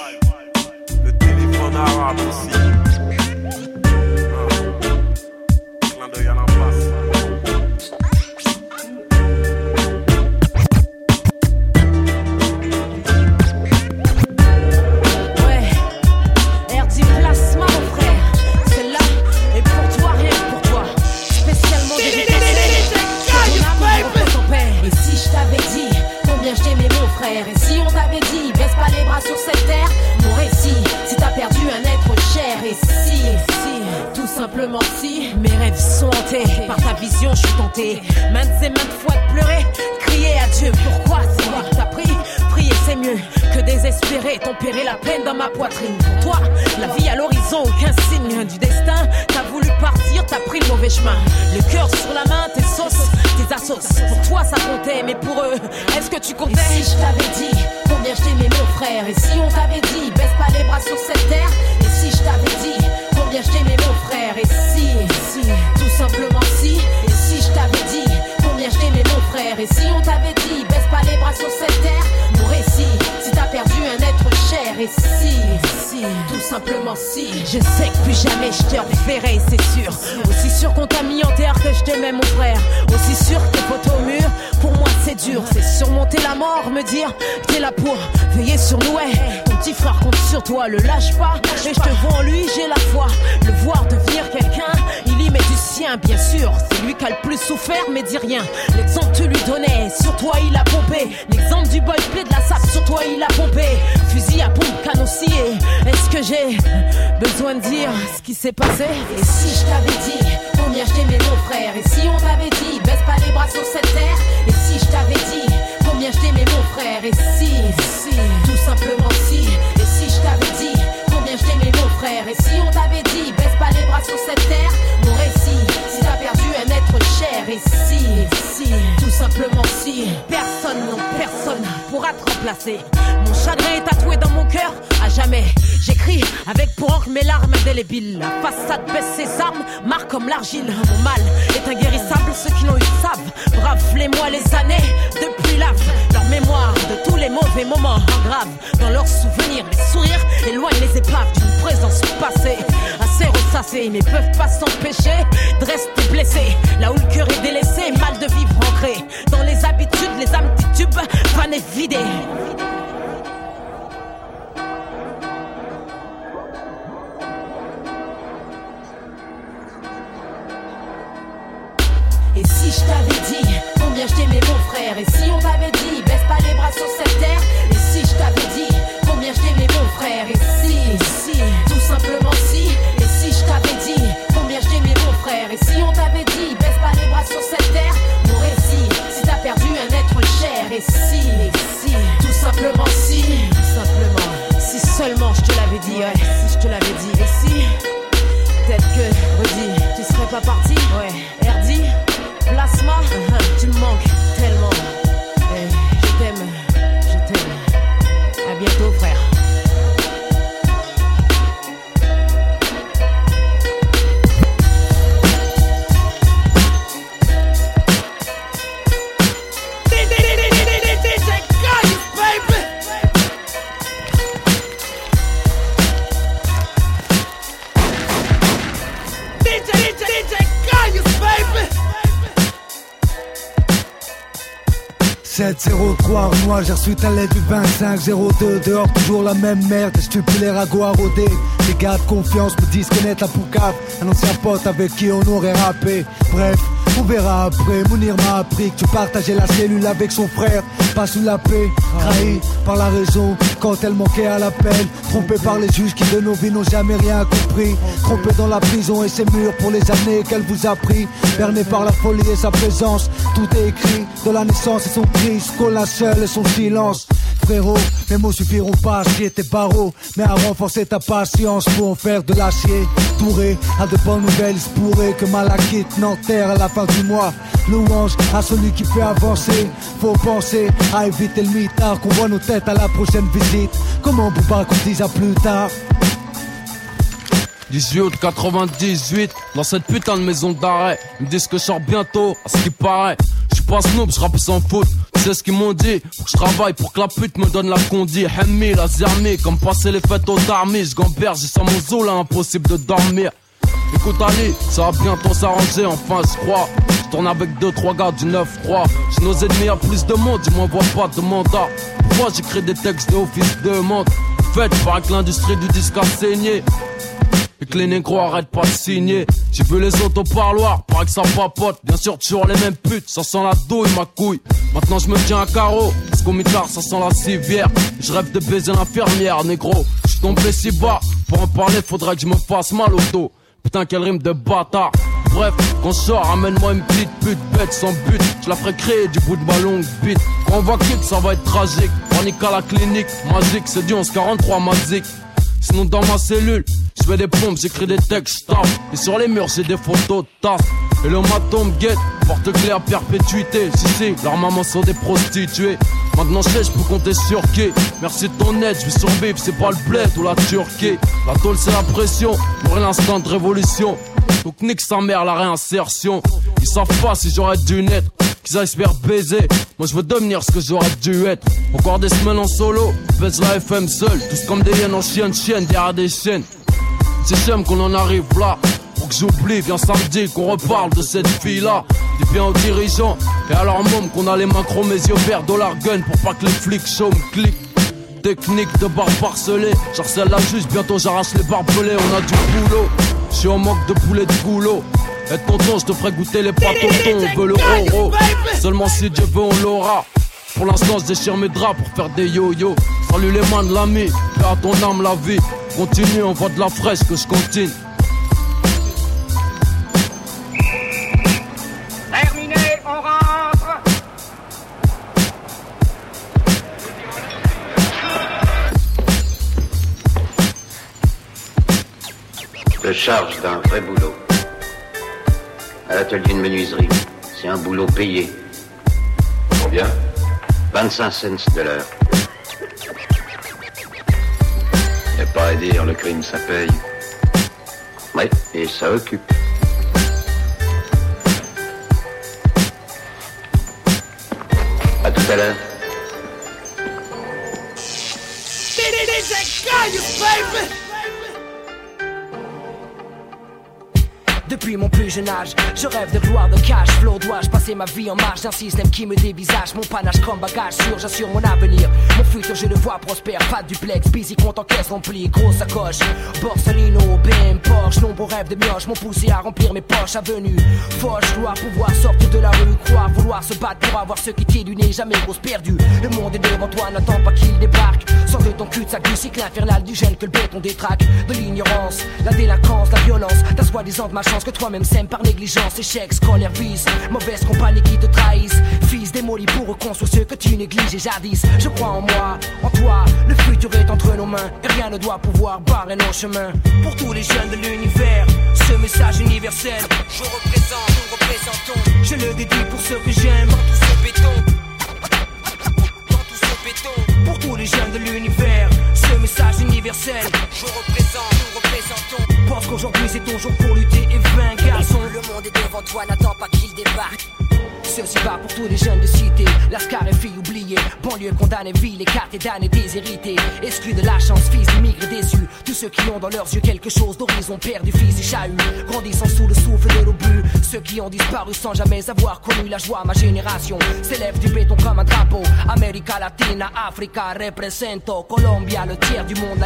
le téléphone arabe aussi. Ah, clin d'œil Et si on t'avait dit, baisse pas les bras sur cette terre. Mon récit, si t'as perdu un être cher. Et si, si, tout simplement si, mes rêves sont hantés. Par ta vision, je suis tenté. Maintes et maintes fois de pleurer, crier à Dieu. Pourquoi c'est moi t'as pris? C'est mieux que désespérer, tempérer la peine dans ma poitrine. Pour toi, la vie à l'horizon, aucun signe du destin. T'as voulu partir, t'as pris le mauvais chemin. Le cœur sur la main, tes sauces, tes assos. Pour toi ça comptait, mais pour eux, est-ce que tu comptais Et si je t'avais dit combien je t'aimais mon frère? Et si on t'avait dit baisse pas les bras sur cette terre? Et si je t'avais dit combien je t'aimais mon frère? Et si, si, tout simplement si Et si je t'avais dit combien je t'aimais mon frère? Et si on t'avait dit baisse pas les bras sur cette terre Mon récit, si t'as perdu un être cher Et si, si, tout simplement si Je sais que plus jamais je te reverrai, c'est sûr. Aussi sûr qu'on t'a mis en terre que je t'aimais, mon frère. Aussi sûr que tes au mur, pour moi c'est dur. C'est surmonter la mort, me dire que t'es là pour veiller sur nous. Ouais. Ton petit frère compte sur toi, le lâche pas. Et je te vois en lui, j'ai la foi. Le voir devenir quelqu'un, du sien, bien sûr. C'est lui qui a le plus souffert, mais dis rien. L'exemple tu lui donnais, sur toi il a pompé. L'exemple du boy play de la sape, sur toi il a pompé. Fusil à pompe, canon scié. Est-ce que j'ai besoin de dire ce qui s'est passé? Et si je t'avais dit combien je t'aimais mon frère? Et si on t'avait dit baisse pas les bras sur cette terre? Et si je t'avais dit combien je t'aimais mon frère? Et si, si, tout simplement si Et si je t'avais dit combien je t'aimais mon frère? Et si on t'avait dit baisse pas les bras sur cette terre? Et si, si, tout simplement si Personne, non personne pourra te remplacer. Mon chagrin est tatoué dans mon cœur à jamais. J'écris avec pour encre mes larmes indélébiles. La façade baisse ses armes, marque comme l'argile. Mon mal est inguérissable, ceux qui l'ont eu savent. Brave les mois, les années, depuis lave. Leur mémoire de tous les mauvais moments en grave. Dans leurs souvenirs, les sourires éloignent les épaves d'une présence passée. Assez ressassée, mais peuvent pas s'empêcher de rester blessés. Là où le cœur est délaissé, mal de vivre ancré. Dans les habitudes, les âmes titubes, van et si je t'avais dit combien je t'aimais mon frère Et si on t'avait dit baisse pas les bras sur cette terre Et si je t'avais dit combien je t'aimais mon frère Et si, si 703 moi j'ai reçu ta lettre du 2502 Dehors toujours la même merde, les ragots à rôder. Les gars de confiance me disent connaître la poucave Un ancien pote avec qui on aurait rappé. Bref, on verra après, Mounir m'a appris que tu partageais la cellule avec son frère Pas sous la paix, trahi par la raison Quand elle manquait à l'appel Trompé par les juges qui de nos vies n'ont jamais rien compris Trompé dans la prison et ses murs pour les années qu'elle vous a pris Berné par la folie et sa présence Tout est écrit de la naissance et son cri la seule et son silence frérot. Mes mots suffiront pas à scier tes barreaux, mais à renforcer ta patience pour en faire de l'acier. Touré à de bonnes nouvelles, il se pourrait que Malakite n'enterre à la fin du mois. Louange à celui qui fait avancer. Faut penser à éviter le mitard, qu'on voit nos têtes à la prochaine visite. Comment pas qu'on dise à plus tard? 18 août 98, dans cette putain de maison d'arrêt. Ils me disent que je sors bientôt, à ce qui paraît. Je pas snoop, je rappe sans faute. C'est ce qu'ils m'ont dit? Je travaille pour que la pute me donne la condi. Hemmi, la zermi, comme passer les fêtes aux armées. Je gamberge, j'ai sans mon zoo là, impossible de dormir. Écoute Ali, ça va bientôt s'arranger, enfin je. Tourne avec 2-3 gars du 9-3. J'ai nos ennemis à plus de monde, ils m'envoient pas de mandat. Pourquoi j'écris des textes d'office de monde Faites par que l'industrie du disque a saigné et que les négros arrêtent pas de signer. J'ai vu les autres au parloir, paraît que ça papote. Bien sûr, toujours les mêmes putes, ça sent la douille, ma couille. Maintenant, je me tiens à carreau, parce qu'au mitard, ça sent la civière. Je rêve de baiser l'infirmière, négro. Je tombé si bas, pour en parler, faudrait que je me fasse mal au dos. Putain, quelle rime de bâtard. Bref, quand je sors, amène-moi une petite pute bête sans but. Je la ferai créer du bout de ma longue bite. Quand on va kick, ça va être tragique. Panique à la clinique, magique, c'est du 1143 magique. Sinon dans ma cellule, je fais des pompes, j'écris des textes, Et sur les murs, j'ai des photos tasse. Et le maton guette, porte claire, perpétuité. Si, si, leurs mamans sont des prostituées. Maintenant, je sais, je peux compter sur qui. Merci de ton aide, je vais survivre, c'est pas le bled ou la Turquie. La tôle, c'est la pression, pour l'instant de révolution. Donc, nique sa mère, la réinsertion. Ils savent pas si j'aurais dû naître qu'ils aillent faire baiser. Moi je veux devenir ce que j'aurais dû être. Encore des semaines en solo, baisse la FM seul. Tous comme des hyènes en chienne, chienne, derrière des chaînes. C'est j'aime qu'on en arrive là. Pour que j'oublie, viens samedi qu'on reparle de cette fille-là. Dis bien aux dirigeants et à leur môme qu'on a les mains mes yeux verts, dollar gun pour pas que les flics me cliquent. Technique de barbe parcelée, j'harcèle la juge, bientôt j'arrache les barbelés, on a du boulot. J'suis en manque de poulet de goulot. Et tonton, je te ferai goûter les pâtes on veut le euro. Seulement si Dieu veut, on l'aura. Pour l'instant, je déchire mes draps pour faire des yo-yo. Salut les mains de l'ami, à ton âme la vie. Continue, on voit de la fraîche que je continue. Je charge d'un vrai boulot à l'atelier de menuiserie. C'est un boulot payé. Combien? 25 cents de l'heure. Y a pas à dire, le crime ça paye. Oui, et ça occupe. À tout à l'heure. Depuis mon plus jeune âge, je rêve de gloire, de cash flow. Dois-je passer ma vie en marge d'un système qui me dévisage Mon panache comme bagage sûr, j'assure mon avenir. Mon futur, je le vois prospère. Pas de duplex, busy, compte en caisse remplie, grosse sacoche. Borsalino, BM, Porsche, nombreux rêves de mioche m'ont poussé à remplir mes poches. Avenue, Foche, gloire, pouvoir sortir de la rue, croire, vouloir se battre pour avoir ce qui t'est du nez, jamais grosse perdu. Le monde est devant toi, n'attends pas qu'il débarque. Sors de ton cul de sac du cycle infernal du gène que le béton détraque. De l'ignorance, la délinquance, la violence, ta soi-disant de ma que toi-même sème par négligence, échec, scolaire, vice, mauvaise compagnie qui te trahissent. Fils démoli pour reconstruire ce que tu négliges et jadis. Je crois en moi, en toi, le futur est entre nos mains et rien ne doit pouvoir barrer nos chemins. Pour tous les jeunes de l'univers, ce message universel, je représente, nous représentons. Je le dédie pour ceux que j'aime, dans tout ce béton. Dans tout ce béton. Pour tous les jeunes de l'univers universel. Je représente, nous représentons. Pense qu'aujourd'hui c'est ton jour pour lutter et vaincre, garçon. Le monde est devant toi, n'attends pas qu'il débarque. Ceci va pour tous les jeunes de cité, lascar et filles oubliées, banlieue condamnée, ville, écartée, damnée, déshérités, exclus de la chance, fils d'immigrés déçus, tous ceux qui ont dans leurs yeux quelque chose d'horizon, perdu, fils et chahut, grandissant sous le souffle de l'obus, ceux qui ont disparu sans jamais avoir connu la joie, ma génération. S'élève du béton comme un drapeau, América Latina, Africa, represento, Colombia, le tiers du monde,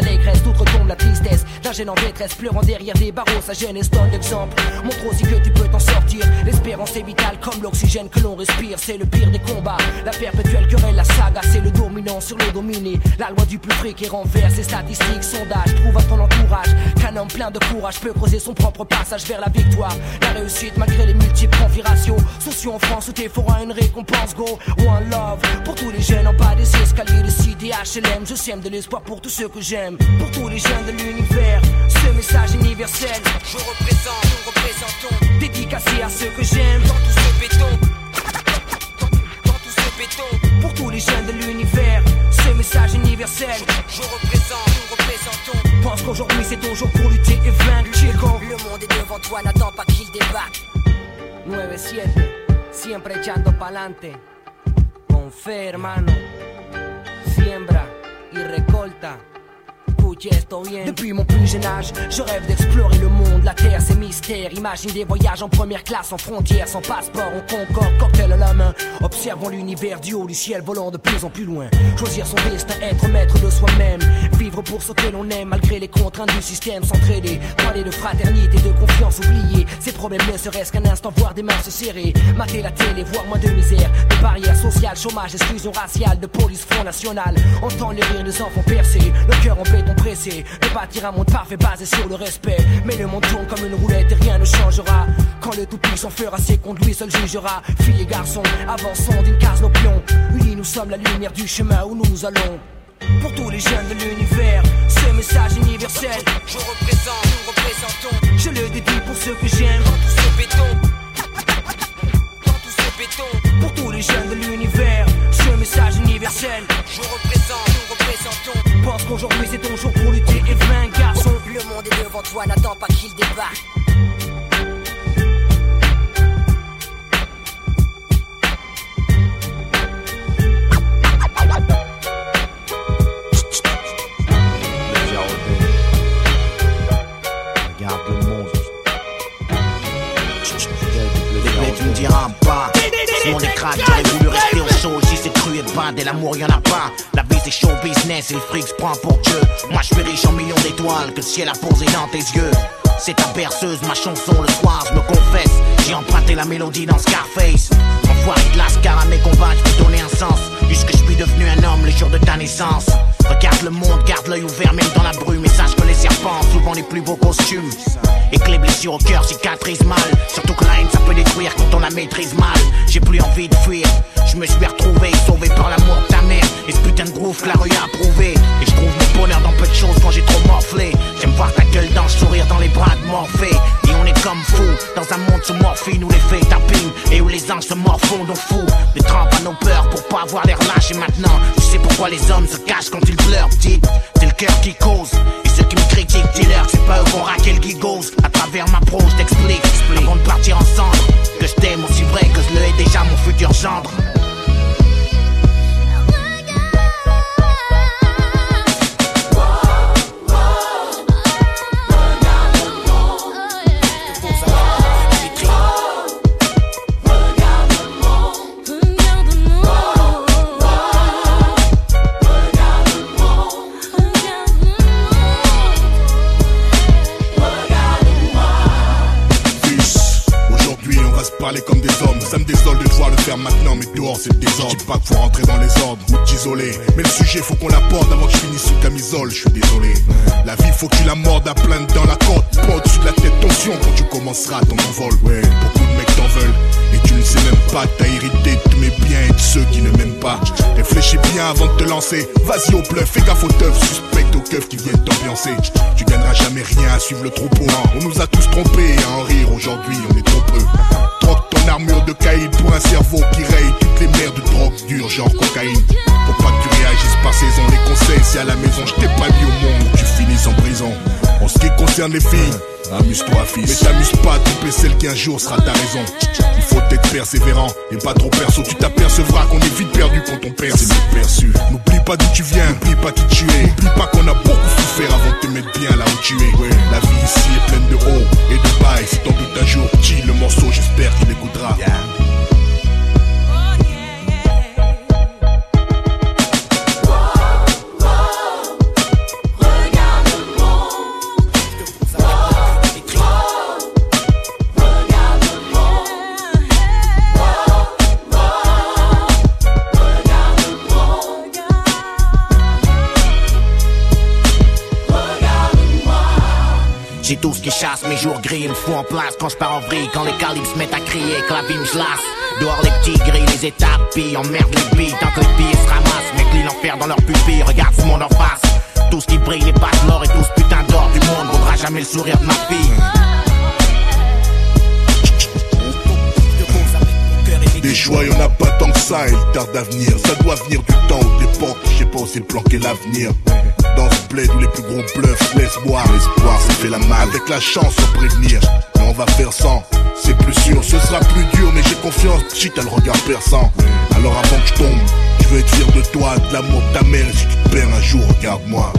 tout retombe la tristesse, d'un jeune en détresse, pleurant derrière des barreaux, sa jeunesse donne l'exemple, montre aussi que tu peux t'en sortir, l'espérance est vitale comme l'oxygène que l'on respire, c'est le pire des combats. La perpétuelle querelle, la saga, c'est le dominant sur le dominé. La loi du plus fric et renverse ses statistiques, sondages, prouve à ton entourage qu'un homme plein de courage peut creuser son propre passage vers la victoire. La réussite malgré les multiples configurations. Sociaux en France où t'es à une récompense, go. One love pour tous les jeunes en bas des escaliers de cité HLM. Je sème de l'espoir pour tous ceux que j'aime. Pour tous les jeunes de l'univers, ce message universel. Je représente, nous représentons. Dédicacé à ceux que j'aime. Dans tout ce béton. Pour tous les jeunes de l'univers, ce message universel. Je représente, nous représentons. Pense qu'aujourd'hui c'est ton jour pour lutter et vaincre. Chico. Le monde est devant toi, n'attends pas qu'il débarque. 9-7, siempre echando pa'lante. Con fe, hermano. Siembra y recolta. Depuis mon plus jeune âge, je rêve d'explorer le monde. La terre, c'est mystère. Imagine des voyages en première classe, en frontière, sans passeport, en concorde, cocktail à la main. Observons l'univers du haut du ciel, volant de plus en plus loin. Choisir son destin, être maître de soi-même. Vivre pour ce que l'on aime, malgré les contraintes du système. S'entraider, parler de fraternité, de confiance, oublier ses problèmes ne serait-ce qu'un instant, voir des mains se serrer. Mater la télé, voir moins de misère, de barrières sociales, chômage, exclusion raciale, de police, front national. Entendre les rires des enfants percés, le cœur en béton pressé de bâtir un monde parfait basé sur le respect. Mais le monde tourne comme une roulette et rien ne changera. Quand le tout-puissant fera ses comptes, lui seul jugera. Filles et garçons, avançons d'une case nos pions. Unis, nous sommes la lumière du chemin où nous allons. Pour tous les jeunes de l'univers, ce message universel. Je représente, nous représentons. Je le dédie pour ceux que j'aime. Dans tout ce béton. Dans tout ce béton. Pour tous les jeunes de l'univers, message universel. Je représente, nous représentons. Pense qu'aujourd'hui c'est ton jour pour lutter et vaincre, garçon. Le monde est devant toi, n'attends pas qu'il débarque. Si on est crack, j'aurais voulu rester au chaud. Si c'est cru et bad et l'amour y'en a pas. La vie c'est show business et le fric se prend pour Dieu. Moi je suis riche en millions d'étoiles que le ciel a posé dans tes yeux. C'est ta berceuse, ma chanson le soir, je me confesse. J'ai emprunté la mélodie dans Scarface. Enfoiré de lascar à mes combats, je peux donner un sens. Puisque je suis devenu un homme le jour de ta naissance. Regarde le monde, garde l'œil ouvert même dans la brume. Et sache que les serpents souvent les plus beaux costumes. Et que les blessures au cœur cicatrisent mal. Surtout que la haine ça peut détruire quand on la maîtrise mal. J'ai plus envie de fuir. Je me suis retrouvé, sauvé par l'amour de ta mère. Et ce putain de groove que la rue a approuvé. Et je trouve mon bonheur dans peu de choses quand j'ai trop morflé. J'aime voir ta gueule dans le sourire dans les bras de Morphée. Et on est comme fou dans un monde sous morphine où les faits tapinent et où les anges se morfondent au fou. Les trempes à nos peurs pour pas avoir l'air lâche. Et maintenant, tu sais pourquoi les hommes se cachent quand ils pleurent. C'est le cœur qui cause. Et ceux qui me critiquent, dis-leur c'est pas eux qu'on raquer le gigose. À travers ma pro, je t'explique, avant de partir ensemble. Que je t'aime aussi vrai que je le hais déjà mon futur gendre. Dis pas qu'il faut rentrer dans les ordres ou t'isoler. Mais le sujet, faut qu'on l'apporte avant que je finisse sous camisole. Je suis désolé. La vie, faut que la mordes à plein dans la côte. Pas au-dessus de la tête, tension quand tu commenceras ton envol. Ouais, beaucoup de mecs t'en veulent. Et tu ne sais même pas t'as hérité de tous mes biens et de ceux qui ne m'aiment pas. Réfléchis bien avant de te lancer. Vas-y au bluff, fais gaffe aux teufs, suspecte aux keufs qui viennent t'ambiancer. Tu gagneras jamais rien à suivre le troupeau. On nous a tous trompés à en rire aujourd'hui, on est trop peu. Troque ton armure de caïd pour un cerveau qui raye toutes les mers de drogue dure, genre cocaïne. Faut pas que tu réagisses par saison, les conseils, c'est à la maison, je t'ai pas mis au monde tu finis en prison. En ce qui concerne les filles, amuse-toi fils. Pas à tromper celle qui un jour sera ta raison. Il faut être persévérant et pas trop perso. Tu t'apercevras qu'on est vite perdu quand on perd, c'est perçu. N'oublie pas d'où tu viens, n'oublie pas qui tu es. N'oublie pas qu'on a beaucoup souffert avant de te mettre bien là où tu es. La vie ici est pleine de hauts et de bas. Si t'en doutes un jour, petit le morceau, j'espère qu'il écoutera. J'ai tout ce qui chasse, mes jours gris, me fous en place quand je pars en vrille, quand les calibres se mettent à crier, que la vie me lasse. Dehors les petits gris, les étapes, pis emmerde les billes, tant que les billets se ramassent, clients l'enfer dans leur pupille, regarde ce monde en face. Tout ce qui brille pas de l'or et tout ce putain d'or du monde vaudra jamais le sourire de ma fille. Des joies, y'en a pas tant que ça, et le tard d'avenir. Ça doit venir du temps de l'époque, je sais pas où c'est planqué l'avenir. Dans ce bled où les plus gros bluffs laissent boire, l'espoir c'est fait la malle. Avec la chance sans prévenir, mais on va faire sans, c'est plus sûr. Ce sera plus dur, mais j'ai confiance, si t'as le regard perçant. Alors avant que je tombe, je veux être fier de toi, de l'amour de ta mère, si tu te perds un jour, regarde-moi.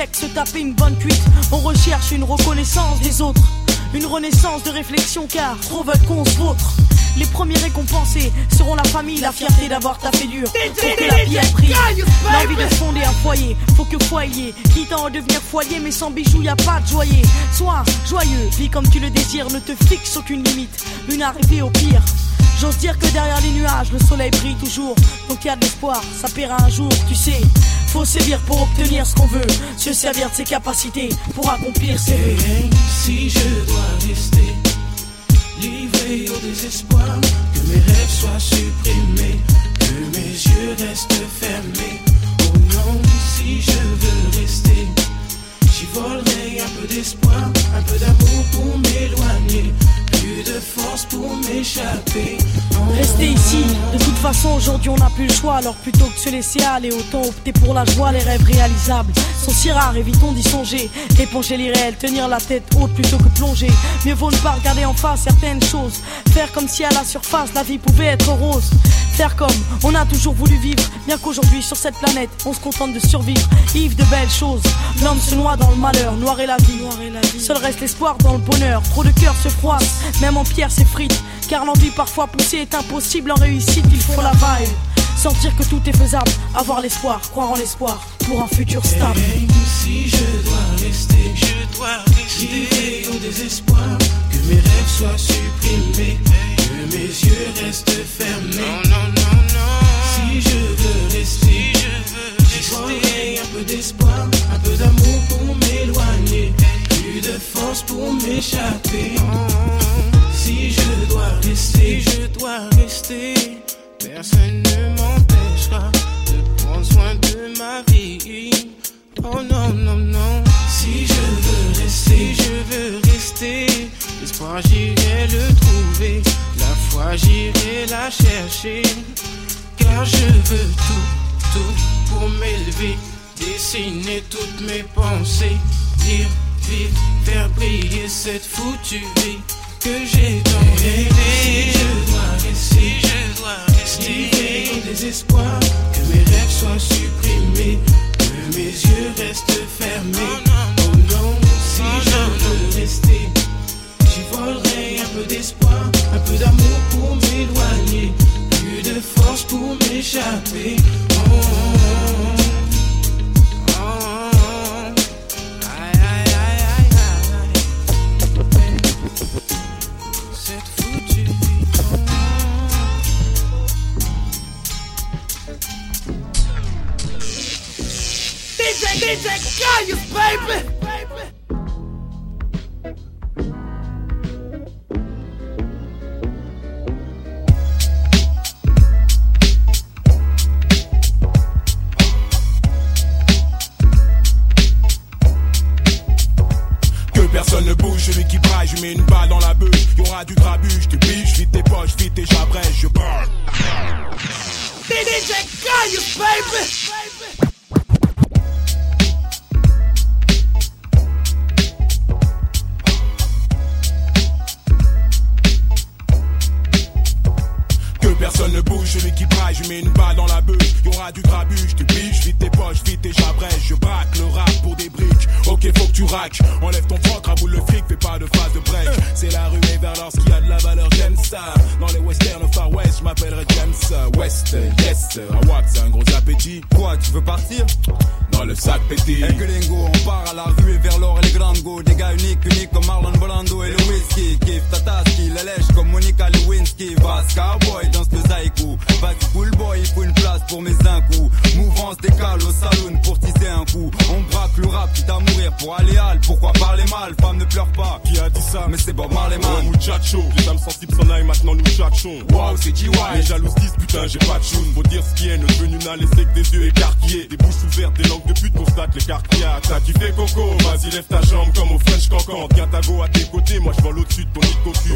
Sec, se taper une bonne cuite. On recherche une reconnaissance des autres. Une renaissance de réflexion car trop veulent qu'on se vautre. Les premiers récompensés seront la famille, la fierté d'avoir tapé dur. Pour que la vie ait pris l'envie de fonder un foyer. Faut que foyer, quitte à en devenir foyer, mais sans bijoux y a pas de joyer. Sois joyeux, vis comme tu le désires, ne te fixe aucune limite. Une arrivée au pire. J'ose dire que derrière les nuages, le soleil brille toujours. Donc y a de l'espoir, ça paiera un jour, tu sais. Faut sévir pour obtenir ce qu'on veut, se servir de ses capacités pour accomplir ses vœux. Si je dois rester livré au désespoir, que mes rêves soient supprimés, que mes yeux restent fermés. Oh non, si je veux rester, j'y volerai un peu d'espoir, un peu d'amour pour m'éloigner, plus de force pour m'échapper. Oh, Rester ici, toute façon aujourd'hui on n'a plus le choix. Alors plutôt que de se laisser aller, autant opter pour la joie Les rêves réalisables. Sont si rares, évitons d'y songer. Éponger l'irréel, tenir la tête haute plutôt que plonger. Mieux vaut ne pas regarder en face certaines choses. Faire comme si à la surface la vie pouvait être rose. Faire comme on a toujours voulu vivre. Bien qu'aujourd'hui sur cette planète on se contente de survivre. Yves de belles choses, l'homme se noie dans le malheur Noir est la vie, seul reste l'espoir dans le bonheur. Trop de cœurs se froissent, même en pierre s'effrite Car l'envie parfois poussée est impossible en réussite Il faut la vibe Sentir que tout est faisable, avoir l'espoir, croire en l'espoir pour un futur stable. Et si je dois rester, je dois rester au désespoir, que mes rêves soient supprimés, que mes yeux restent fermés. Non, non, non, non. Si je veux rester, je veux volerai un peu d'espoir, un peu d'amour pour m'éloigner, plus de force pour m'échapper. Si je dois rester, je dois rester. Personne ne m'empêchera de prendre soin de ma vie. Oh non, non, non. Si je veux rester, je veux rester. L'espoir, j'irai le trouver. La foi, j'irai la chercher. Car je veux tout, tout pour m'élever. Dessiner toutes mes pensées, dire, vivre, faire briller cette foutue vie que j'ai tant Si je dois rester, je dois rester désespoir, que mes rêves soient supprimés, que mes yeux restent fermés. Oh non, si je veux rester, j'y volerai un peu d'espoir, un peu d'amour pour m'éloigner, plus de force pour m'échapper. DJ Gaius, baby! Que personne ne bouge, celui qui braille, je mets une balle dans la beuh. Y'aura du grabuge, tu piges, vite tes poches, vite tes j'abrège, je parle. DJ Gaius, baby! Je mets une balle dans la beuh. Y'aura du grabuge, tu piges, vite tes poches, vite tes j'abrège, je braque le rap pour des briques. Ok, faut que tu raques, enlève ton froc, raboule le fric, fais pas de phase de break. C'est la rue et vers lorsqu'il y a de la valeur, j'aime ça. Dans les westerns, far west, je m'appellerai James West, yes, à Watt, c'est un gros appétit. Quoi, tu veux partir? Le sac pété. On part à la rue et vers l'or et les grandes go. Des gars uniques, uniques comme Marlon Bolando et le whisky. Kif Tataski, la lèche comme Monica Lewinsky. Bass cowboy, danse le zaïkou. Vas-y, cool boy, il faut une place pour mes coups. Mouvance décale au saloon pour tisser un coup. On braque le rap, quitte à mourir pour aller hal. Pourquoi parler mal? Femme ne pleure pas. Qui a dit ça? Mais c'est Bob Marley man. Oh, muchacho, les âmes sensibles s'en aillent, maintenant nous tchatchons. Waouh, c'est GY. Les jalouses disent, putain, j'ai pas de choune. Faut dire ce qui est, ne devenu n'a laissé que des yeux écarquillés. Des bouches ouvertes, des langues de pute, constate l'écart qu'il y a. T'as kiffé Coco, vas-y, lève ta jambe comme au French Cancan. Tiens ta go à tes côtés, moi je vole au-dessus de ton.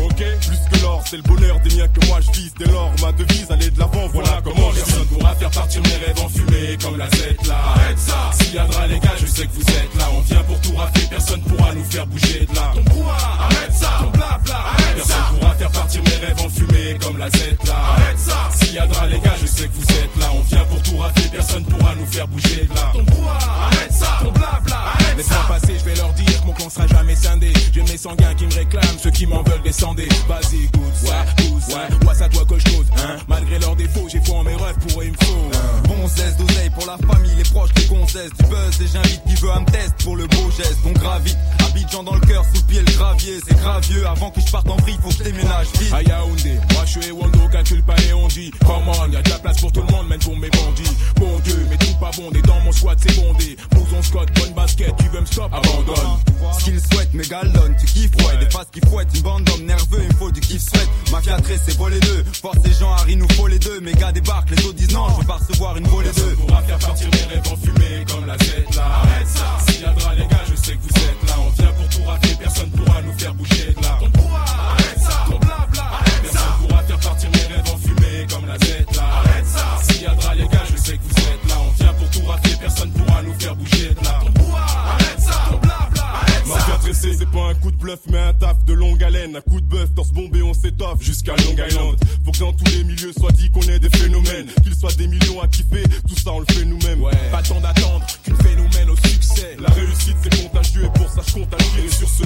Ok Plus que l'or, c'est le bonheur des miens que moi je vise. Dès lors, ma devise, aller de l'avant, voilà comment je Personne pourra faire partir mes rêves en fumée comme la Z là. Arrête ça S'il y a les gars, je sais que vous êtes là. On vient pour tout rafler, personne pourra nous faire bouger de là. Ton brouhaha, arrête ça Ton blabla, arrête personne ça pourra faire partir mes rêves en fumée comme la Z là. Arrête ça S'il y a les gars, je sais que vous êtes là. On vient pour tout rafler, personne pourra nous faire bouger de là. Ton arrête ça. Ton blabla, arrête Laisse-moi passer, je vais leur dire que mon clan sera jamais scindé. J'ai mes sanguins qui me réclament, ceux qui m'en veulent descendez. Vas-y, goûte ça, pousse, ouais, ouais, ça toi que je cause, hein? Malgré leurs défauts, j'ai foi en mes rêves, pour eux il me faut. Bon cesse d'oseille pour la famille, les proches, les gonzesses, du buzz, et j'invite qui veut un me test pour le beau geste. On gravite, Abidjan dans le cœur, sous le pied le gravier, c'est gravieux. Avant que je parte en vrille, faut que je déménage vite. À Yaoundé, moi je suis Wando, calcule pas et on dit. Come on, y'a de la place pour tout le monde, même pour mes bandits. Bon Dieu, mais tout pas bondé, dans mon squat c'est bondé. Blouson Scott, bonne basket, tu veux me stop, abandonne. Ce qu'ils souhaitent, mes galonnes, tu kiffes, ouais, des faces qui fouettent, une bande d'hommes nerveux, il me faut du kiff sweat. Mafia très, c'est voler deux, force les gens, Harry nous faut les deux, mes gars débarquent, les autres disent non, je veux pas recevoir une volée Personne deux. pourra faire partir mes rêves en fumée comme la Z là. Arrête ça. S'il y a de les gars, je sais que vous êtes là. On vient pour tout rafler, personne pourra nous faire bouger de là. Ton brouhaha, arrête ça. Ton blabla, arrête personne ça pourra faire partir mes rêves en fumée comme la Z là. Arrête ça. S'il y a de les gars, c'est pas un coup de bluff mais un taf de longue haleine. Un coup de bœuf dans ce bombé, on s'étoffe jusqu'à Long Island. Faut que dans tous les milieux soit dit qu'on est des phénomènes. Qu'ils soient des millions à kiffer, tout ça on le fait nous-mêmes. Pas le temps d'attendre qu'une phénomène au succès. La réussite c'est contagieux et pour ça je compte agir Et sur ce,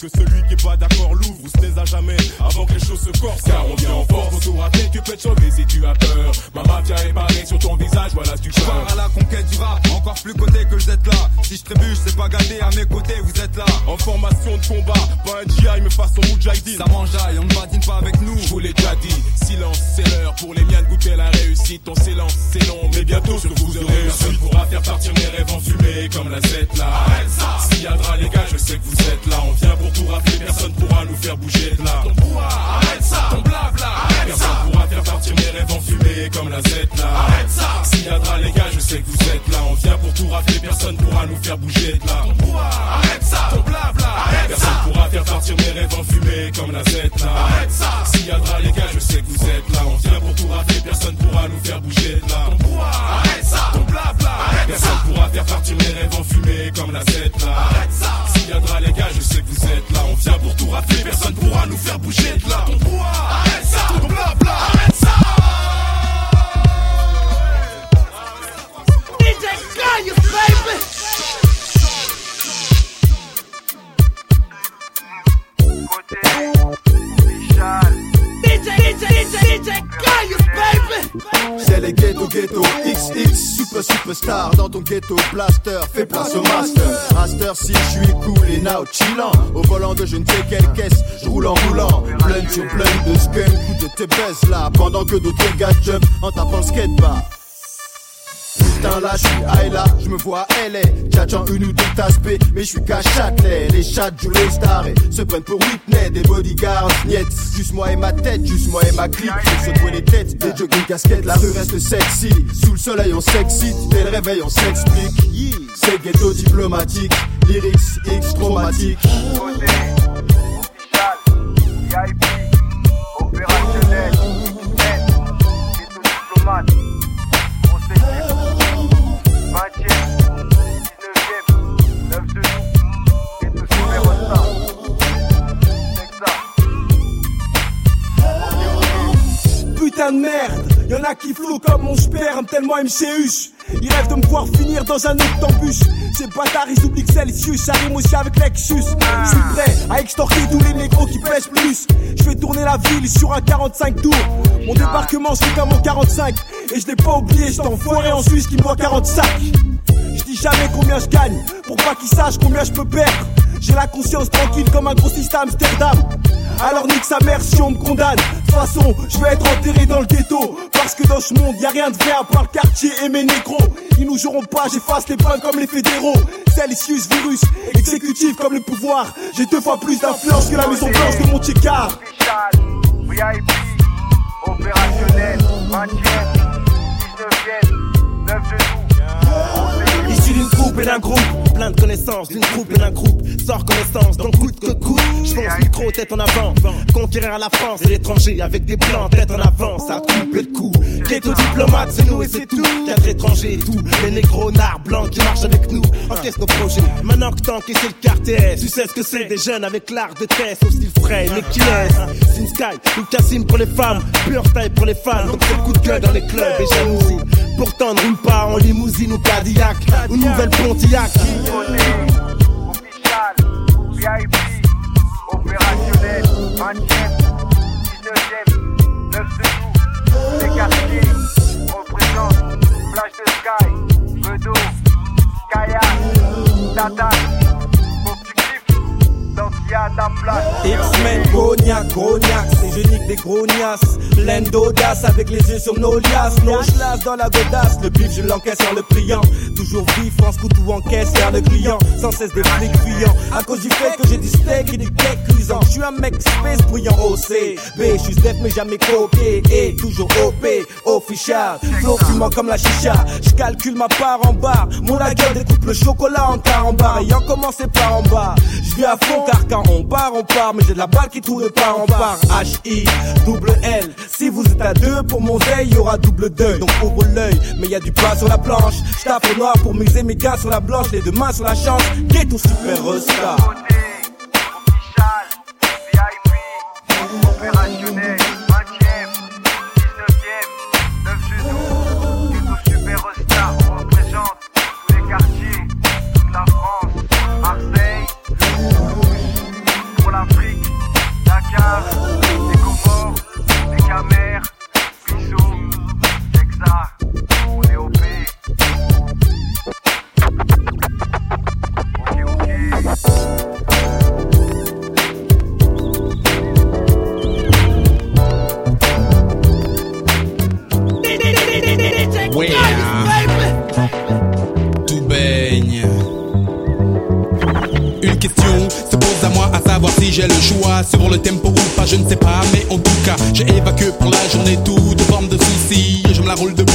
Que celui qui est pas d'accord l'ouvre ou se taise à jamais Avant que les choses se corsent Car on vient en force, faut tout rater, tu peux te sauver si tu as peur Ma mafia est parée sur ton visage, voilà tu Je pars à la conquête du rap, encore plus côté que vous êtes là. Si je trébuche, c'est pas gâté, à mes côtés, vous êtes là. En formation de combat, pas un GI mais façon Mujahideen Ça mangeaille, on ne badine pas avec nous. Je vous l'ai déjà dit, silence c'est l'heure pour les miens de goûter la réussite. On s'élance, c'est long, mais bientôt sur vous aurez Personne pourra faire partir mes rêves en fumée comme la Z là. Arrête ça S'il y a de les gars, je sais que vous êtes là. On vient pour tout rafler, personne pourra nous faire bouger de là. Ton brouhaha, arrête ça Ton blabla, arrête personne ça pourra faire partir mes rêves en fumée comme la Z là. Arrête ça S'il y a de les gars, je sais que vous êtes là. On vient pour tout rafler, personne pourra nous faire bouger de là. Ton brouhaha, arrête ça Ton blabla, arrête Personne pourra faire partir mes rêves en fumée comme la Z là. Arrête ça. S'il y a drap, les gars, je sais que vous êtes là. On vient pour tout rafler, personne pourra nous faire bouger de là. Ton poids, arrête ça. Ton blabla, arrête Personne pourra faire partir mes rêves en fumée comme la Z là. Arrête ça. S'il y a drap, les gars, je sais que vous êtes là. On vient pour tout rafler, personne pourra nous faire bouger de là. Ton poids, arrête ça. Ton blabla, arrête ça. DJ baby. C'est les ghetto ghetto XX Super superstar dans ton ghetto blaster. Fais place au master. Master si je suis cool et now chillant Au volant de je ne sais quelle caisse Je roule en roulant. Plein sur plein de skunk Ou de tes baisses là. Pendant que d'autres gars jump En tapant le skatebar Putain là je suis je me vois LA Tchatchant une ou deux aspects, mais je suis qu'à Les chats jouent les stars. Et se prennent pour Whitney. Des bodyguards, niet, juste moi et ma tête Juste moi et ma clique, je secouer les têtes. Des jogging casquettes, la rue reste sexy. Sous le soleil on s'excite, dès le réveil on s'explique. C'est ghetto diplomatique, lyrics X traumatique. Opérationnel, Y'en a qui flou comme mon sperme tellement MCUS. Ils rêvent de me voir finir dans un d'embûche. Ces bâtards, ils oublient que Celsius, ça rime aussi avec Lexus. Je suis prêt à extorquer tous les négros qui pèsent plus. Je fais tourner la ville sur un 45 tours. Mon débarquement, c'est comme en 45. Et je l'ai pas oublié, j'étais enfoiré en Suisse qui me voit 45. Je dis jamais combien je gagne, pour pas qu'ils sachent combien je peux perdre. J'ai la conscience tranquille comme un grossiste à Amsterdam. Alors nique sa mère si on me condamne. De toute façon, je vais être enterré dans le ghetto. Parce que dans ce monde, y a rien de vrai à part le quartier et mes négros. Ils nous joueront pas, j'efface les points comme les fédéraux. Celsius, virus, exécutif comme le pouvoir. J'ai deux fois plus d'influence que la maison blanche de Montier-Car. VIP, opérationnel, 20ème, 19ème, 9 de. Troupe et d'un groupe, plein de connaissances d'une troupe et d'un groupe. Sors connaissance, donc coûte que coûte. Je pense micro, tête en avant. Conquérir la France et l'étranger avec des blancs, tête en avant. Ça coupe le coup. Ghetto diplomate, c'est nous et c'est tout. Quatre étrangers et tout. Les négros, nards, blancs qui marchent avec nous. Encaisse nos projets. Maintenant que t'as encaissé le quartier, tu sais ce que c'est. Des jeunes avec l'art de test au style frais, mais qui laisse. Sin Sky, ou Cassim pour les femmes. Pure taille pour les fans. Donc coup de gueule dans les clubs et jalousie. Pourtant, ne roule pas en limousine ou Cadillac. Ou nouvelle Pontiac. VIP, opérationnel, 20ème, 19ème, 9 de nous, les quartiers, représentent Flash de Sky, Bedo, Kayak, Tata, X-Men, Cognac, Cognac, c'est je nique des grognasses Pleine d'audace avec les yeux sur nos liasses. Nos chlasse dans la godasse, le bif je l'encaisse en le pliant. Toujours vif, France couteau en caisse vers le client. Sans cesse des flics fuyants. À cause du fait que j'ai du steak et du cake cuisant. Je suis un mec space bruyant OC B, je suis def mais jamais coqué Et toujours OP, official. Flow fumant comme la chicha. Je calcule ma part en barre Mon la gueule découpe le chocolat en quart en barre Ayant commencé par en bas. Je à fond car on part on part Mais j'ai de la balle qui trouve de part en part. H-I, double L Si vous êtes à deux pour mon veille y aura double deuil. Donc ouvre l'œil mais y a du pain sur la planche. Je tape au noir pour miser mes gars sur la blanche Les deux mains sur la chance. Ghetto super star. Opérationnel, j'ai le choix sur le tempo ou pas, je ne sais pas, mais en tout cas, j'ai évacué pour la journée toute forme de soucis. Je me la roule debout,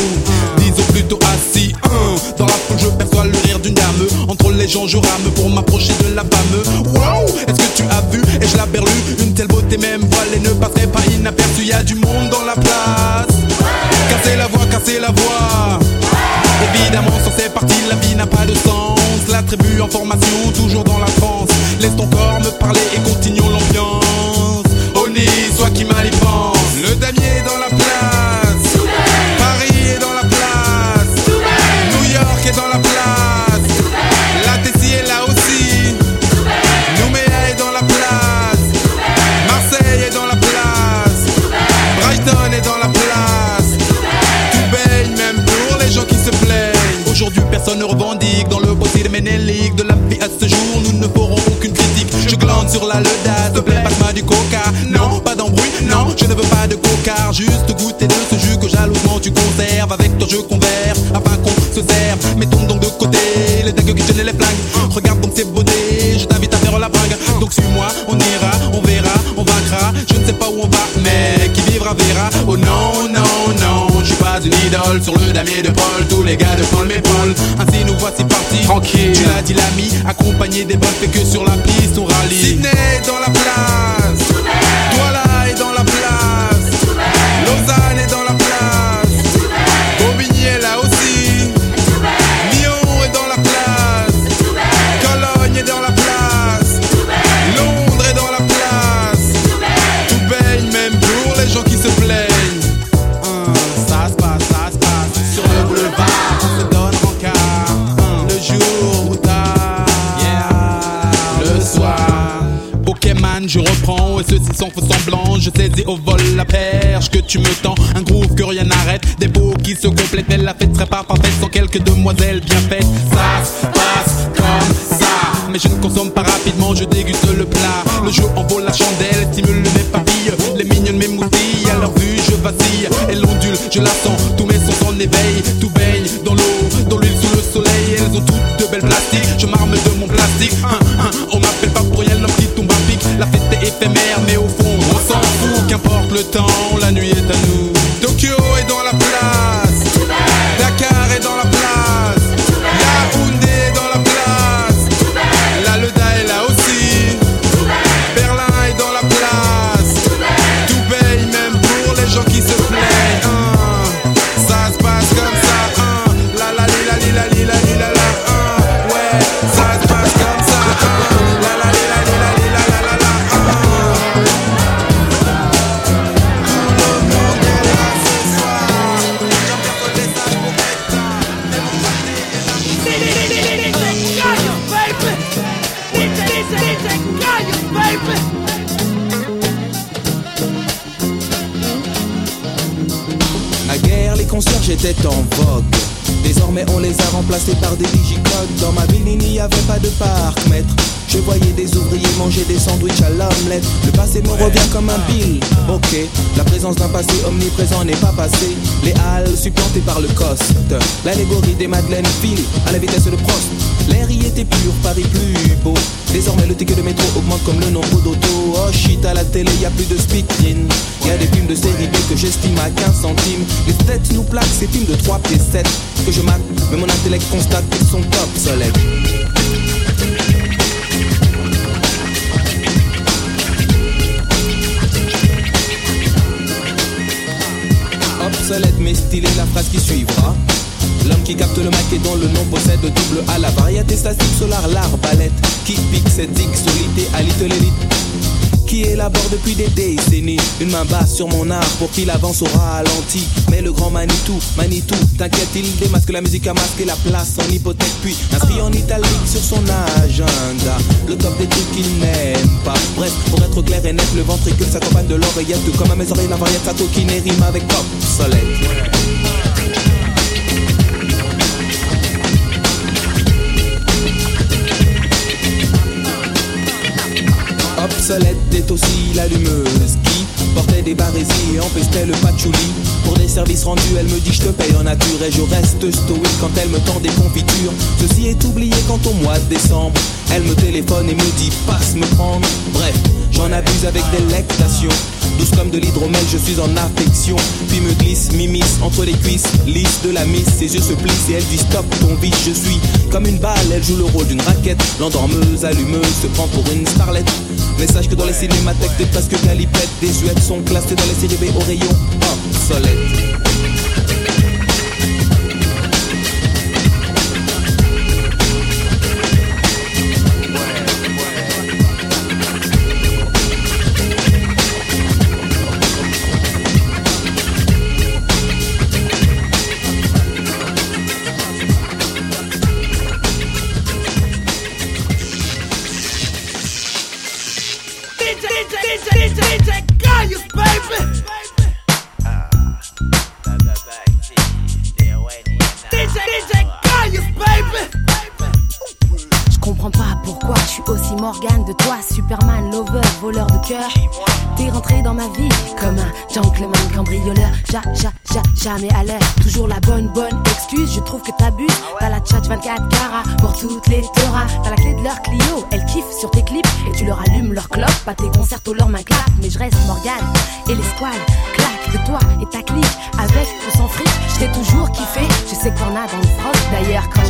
disons plutôt assis. Dans la foule, je perçois le rire d'une dame entre les gens, je rame pour m'approcher de la femme. Waouh, est-ce que tu as vu Et je la berlue, une telle beauté même voilée ne passerait pas inaperçue. Y a du monde dans la place. Casser la voix, casser la voix. Évidemment, sans en formation, toujours dans la France. Laisse ton corps me parler et continuons l'ambiance. Oni, soit qui mal y. Le damier dans la place. Paris est dans la place. New York est dans la place. La Tessie est là aussi. Nouméa est dans la place. Marseille est dans la place. Brighton est dans la place. Tout baigne même pour les gens qui se plaignent. Aujourd'hui, personne ne revendique dans le ménélique de la Sur la ledasse. Te plaît, passe-moi du coca. Non, pas d'embrouille. Non, je ne veux pas de coca. Juste goûter de ce jus que jalousement tu conserves. Avec toi, je converse afin qu'on se serve. Mettons donc de côté les dingues qui tiennent les. Sur le damier de Paul. Tous les gars de Paul m'épaulent. Ainsi nous voici partis. Tranquille. Tu l'as dit l'ami, accompagné des bonnes fait que sur la piste on rallie. Sydney dans la place. Sans faux semblant. Je saisis au vol la perche que tu me tends. Un groove que rien n'arrête. Des beaux qui se complètent. La fête serait pas parfaite sans quelques demoiselles bien faites. Ça se passe comme ça. Mais je ne consomme pas rapidement, je déguste le plat. Le jeu envole la chandelle, stimule mes papilles. Les mignonnes m'émoustillent, à leur vue je vacille. Elles ondulent, je la sens, tous mes sens en éveil. Naguère, les concierges étaient en vogue. Désormais, on les a remplacés par des digicodes. Dans ma ville, il n'y avait pas de parc-mètre. Je voyais des ouvriers manger des sandwichs à l'omelette. Le passé me revient comme un bill. Ok, la présence d'un passé omniprésent n'est pas passé. Les halles supplantées par le coste. L'allégorie des Madeleines file à la vitesse de Prost. L'air y était pur, Paris plus beau. Désormais, le ticket de métro augmente comme le nombre d'autos. Oh shit, à la télé, y a plus de speak-in. Y a des films de série B que j'estime à 15 centimes. Les têtes nous plaquent ces films de 3 pieds 7 que je mate, mais mon intellect constate qu'ils sont obsolètes. Mais stylé la phrase qui suivra. L'homme qui capte le mic dont le nom possède double A la variété statique solar, l'arbalète qui pique cette sexualité à little elite qui élabore depuis des décennies une main basse sur mon art pour qu'il avance au ralenti. Mais le grand Manitou, Manitou, t'inquiète, il démasque la musique à masquer la place en hypothèque, puis inscrit en italique sur son agenda. Le top des trucs qu'il n'aime pas. Bref, pour être clair et net, le ventricule s'accompagne de l'oreillette, comme à mes oreilles, la variette, sa coquine rime avec pop, soleil. Obsolète est aussi l'allumeuse qui portait des barésies et empestait le patchouli. Pour des services rendus, elle me dit je te paye en nature et je reste stoïque quand elle me tend des confitures. Ceci est oublié quand au mois de décembre, Elle me téléphone et me dit passe me prendre. Bref, j'en abuse avec délectation. Douce comme de l'hydromel, je suis en affection. Puis me glisse, m'immisce entre les cuisses, lisse de la miss. Ses yeux se plissent et elle dit stop ton vice. Je suis comme une balle, elle joue le rôle d'une raquette. L'endormeuse, allumeuse, se prend pour une starlette. Mais sache que dans les cinémathèques, des presque calipettes, des suettes sont classées dans les séries B au rayon obsolète. DJ, cœur. T'es rentré dans ma vie comme un gentleman cambrioleur. Ja, ja, ja, jamais à l'air. Toujours la bonne, bonne excuse. Je trouve que t'abuses. T'as la chat 24 carats pour toutes les teuras. T'as la clé de leur Clio. Elles kiffent sur tes clips et tu leur allumes leur clope. Pas tes concertos, leur main clap. Mais je reste Morgane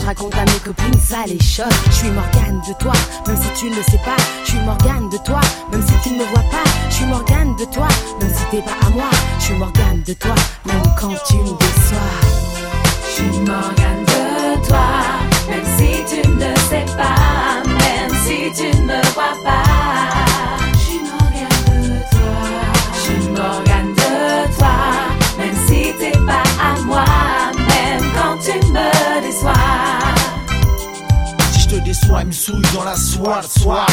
raconte à mes copines, ça les choque. Je suis Morgane de toi, même si tu ne le sais pas. Je suis Morgane de toi, même si tu ne me vois pas. Je suis Morgane de toi, même si t'es pas à moi. Je suis Morgane de toi, même quand tu me déçois. Je suis Morgane de toi, même si tu ne sais pas, même si tu ne me vois pas. Il me souille dans la soie.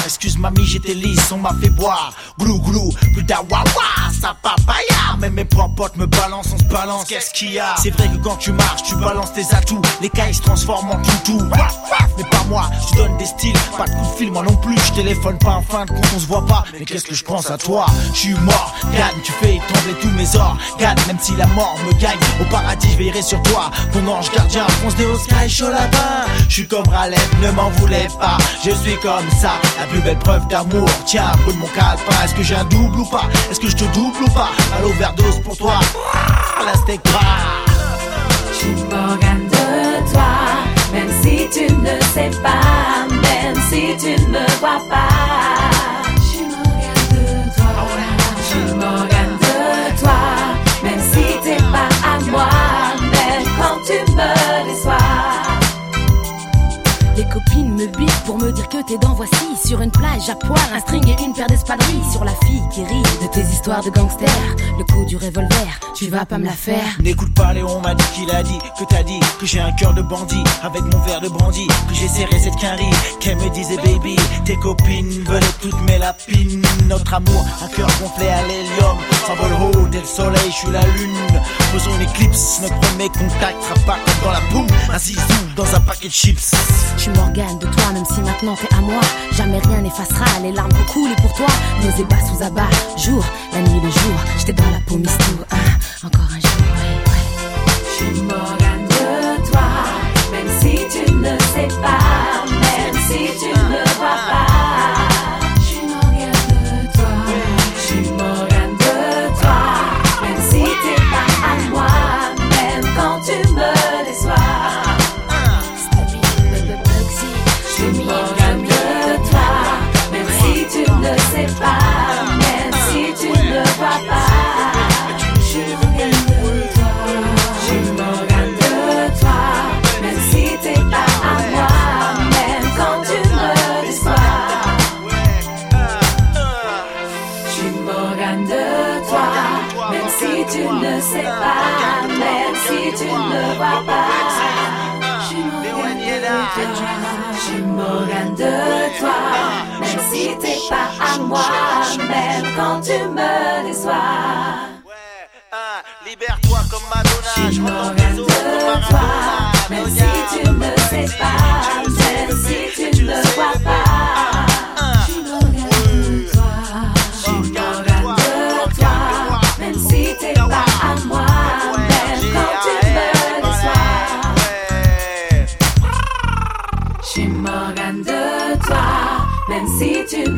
Excuse mamie, j'étais lisse, on m'a fait boire. Glou glou, plus wawa, ça papaya. Même mes propres potes me balancent, on se balance. Qu'est-ce qu'il y a? C'est vrai que quand tu marches, tu balances tes atouts. Les cailles se transforment en toutou. Mais pas tu donnes des styles. Pas de coup de fil, moi non plus. Je téléphone pas en fin de compte, on se voit pas. Mais qu'est-ce que je pense à toi? Je suis mort, gagne, tu fais trembler tous mes organes. Même si la mort me gagne, au paradis je veillerai sur toi. Ton ange gardien, fonce des hauts sky, chaud lapin. Je suis comme Raleigh, ne m'en voulez pas. Je suis comme ça, la plus belle preuve d'amour. Tiens, brûle mon calepin. Est-ce que j'ai un double ou pas? Est-ce que je te double ou pas? À l'overdose pour toi. Ah, La. Tu ne sais pas, même si tu ne me vois pas. Je Morgane de toi, je de toi, même si t'es pas à moi, même quand tu me déçois. Copines me biquent pour me dire que t'es dans voici. Sur une plage à poil, un string et une paire d'espadrilles. Sur la fille qui rit de tes histoires de gangsters. Le coup du revolver, tu vas pas me la faire. N'écoute pas Léon, m'a dit qu'il a dit que t'as dit que j'ai un cœur de bandit. Avec mon verre de brandy, que j'ai serré cette quinrie, qu'elle me disait baby, tes copines veulent toutes mes lapines, notre amour, un cœur gonflé à l'hélium, s'envole haut dès le soleil, je suis la lune, faisons une éclipse, notre premier contact sera pas comme dans la boum, un zizou dans un paquet de chips. Suis Morgane de toi, même si maintenant t'es à moi. Jamais rien n'effacera les larmes qui coulent pour toi Nos ébats sous abat, jour, la nuit, le jour J'étais dans la peau mistou, hein, encore un jour, ouais, ouais. Je Morgane de toi, même si tu ne sais pas, même si tu ne vois pas. Morgane de toi, même si t'es pas à moi, même quand tu me déçois. Libère-toi comme Madonna, Je Morgane de toi, même si tu ne sais pas, même si tu ne vois pas.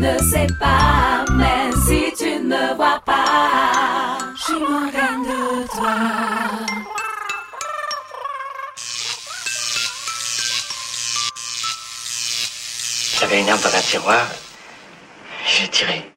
Ne sais pas, même si tu ne me vois pas, je Morgane de toi. J'avais une arme dans un tiroir. J'ai tiré.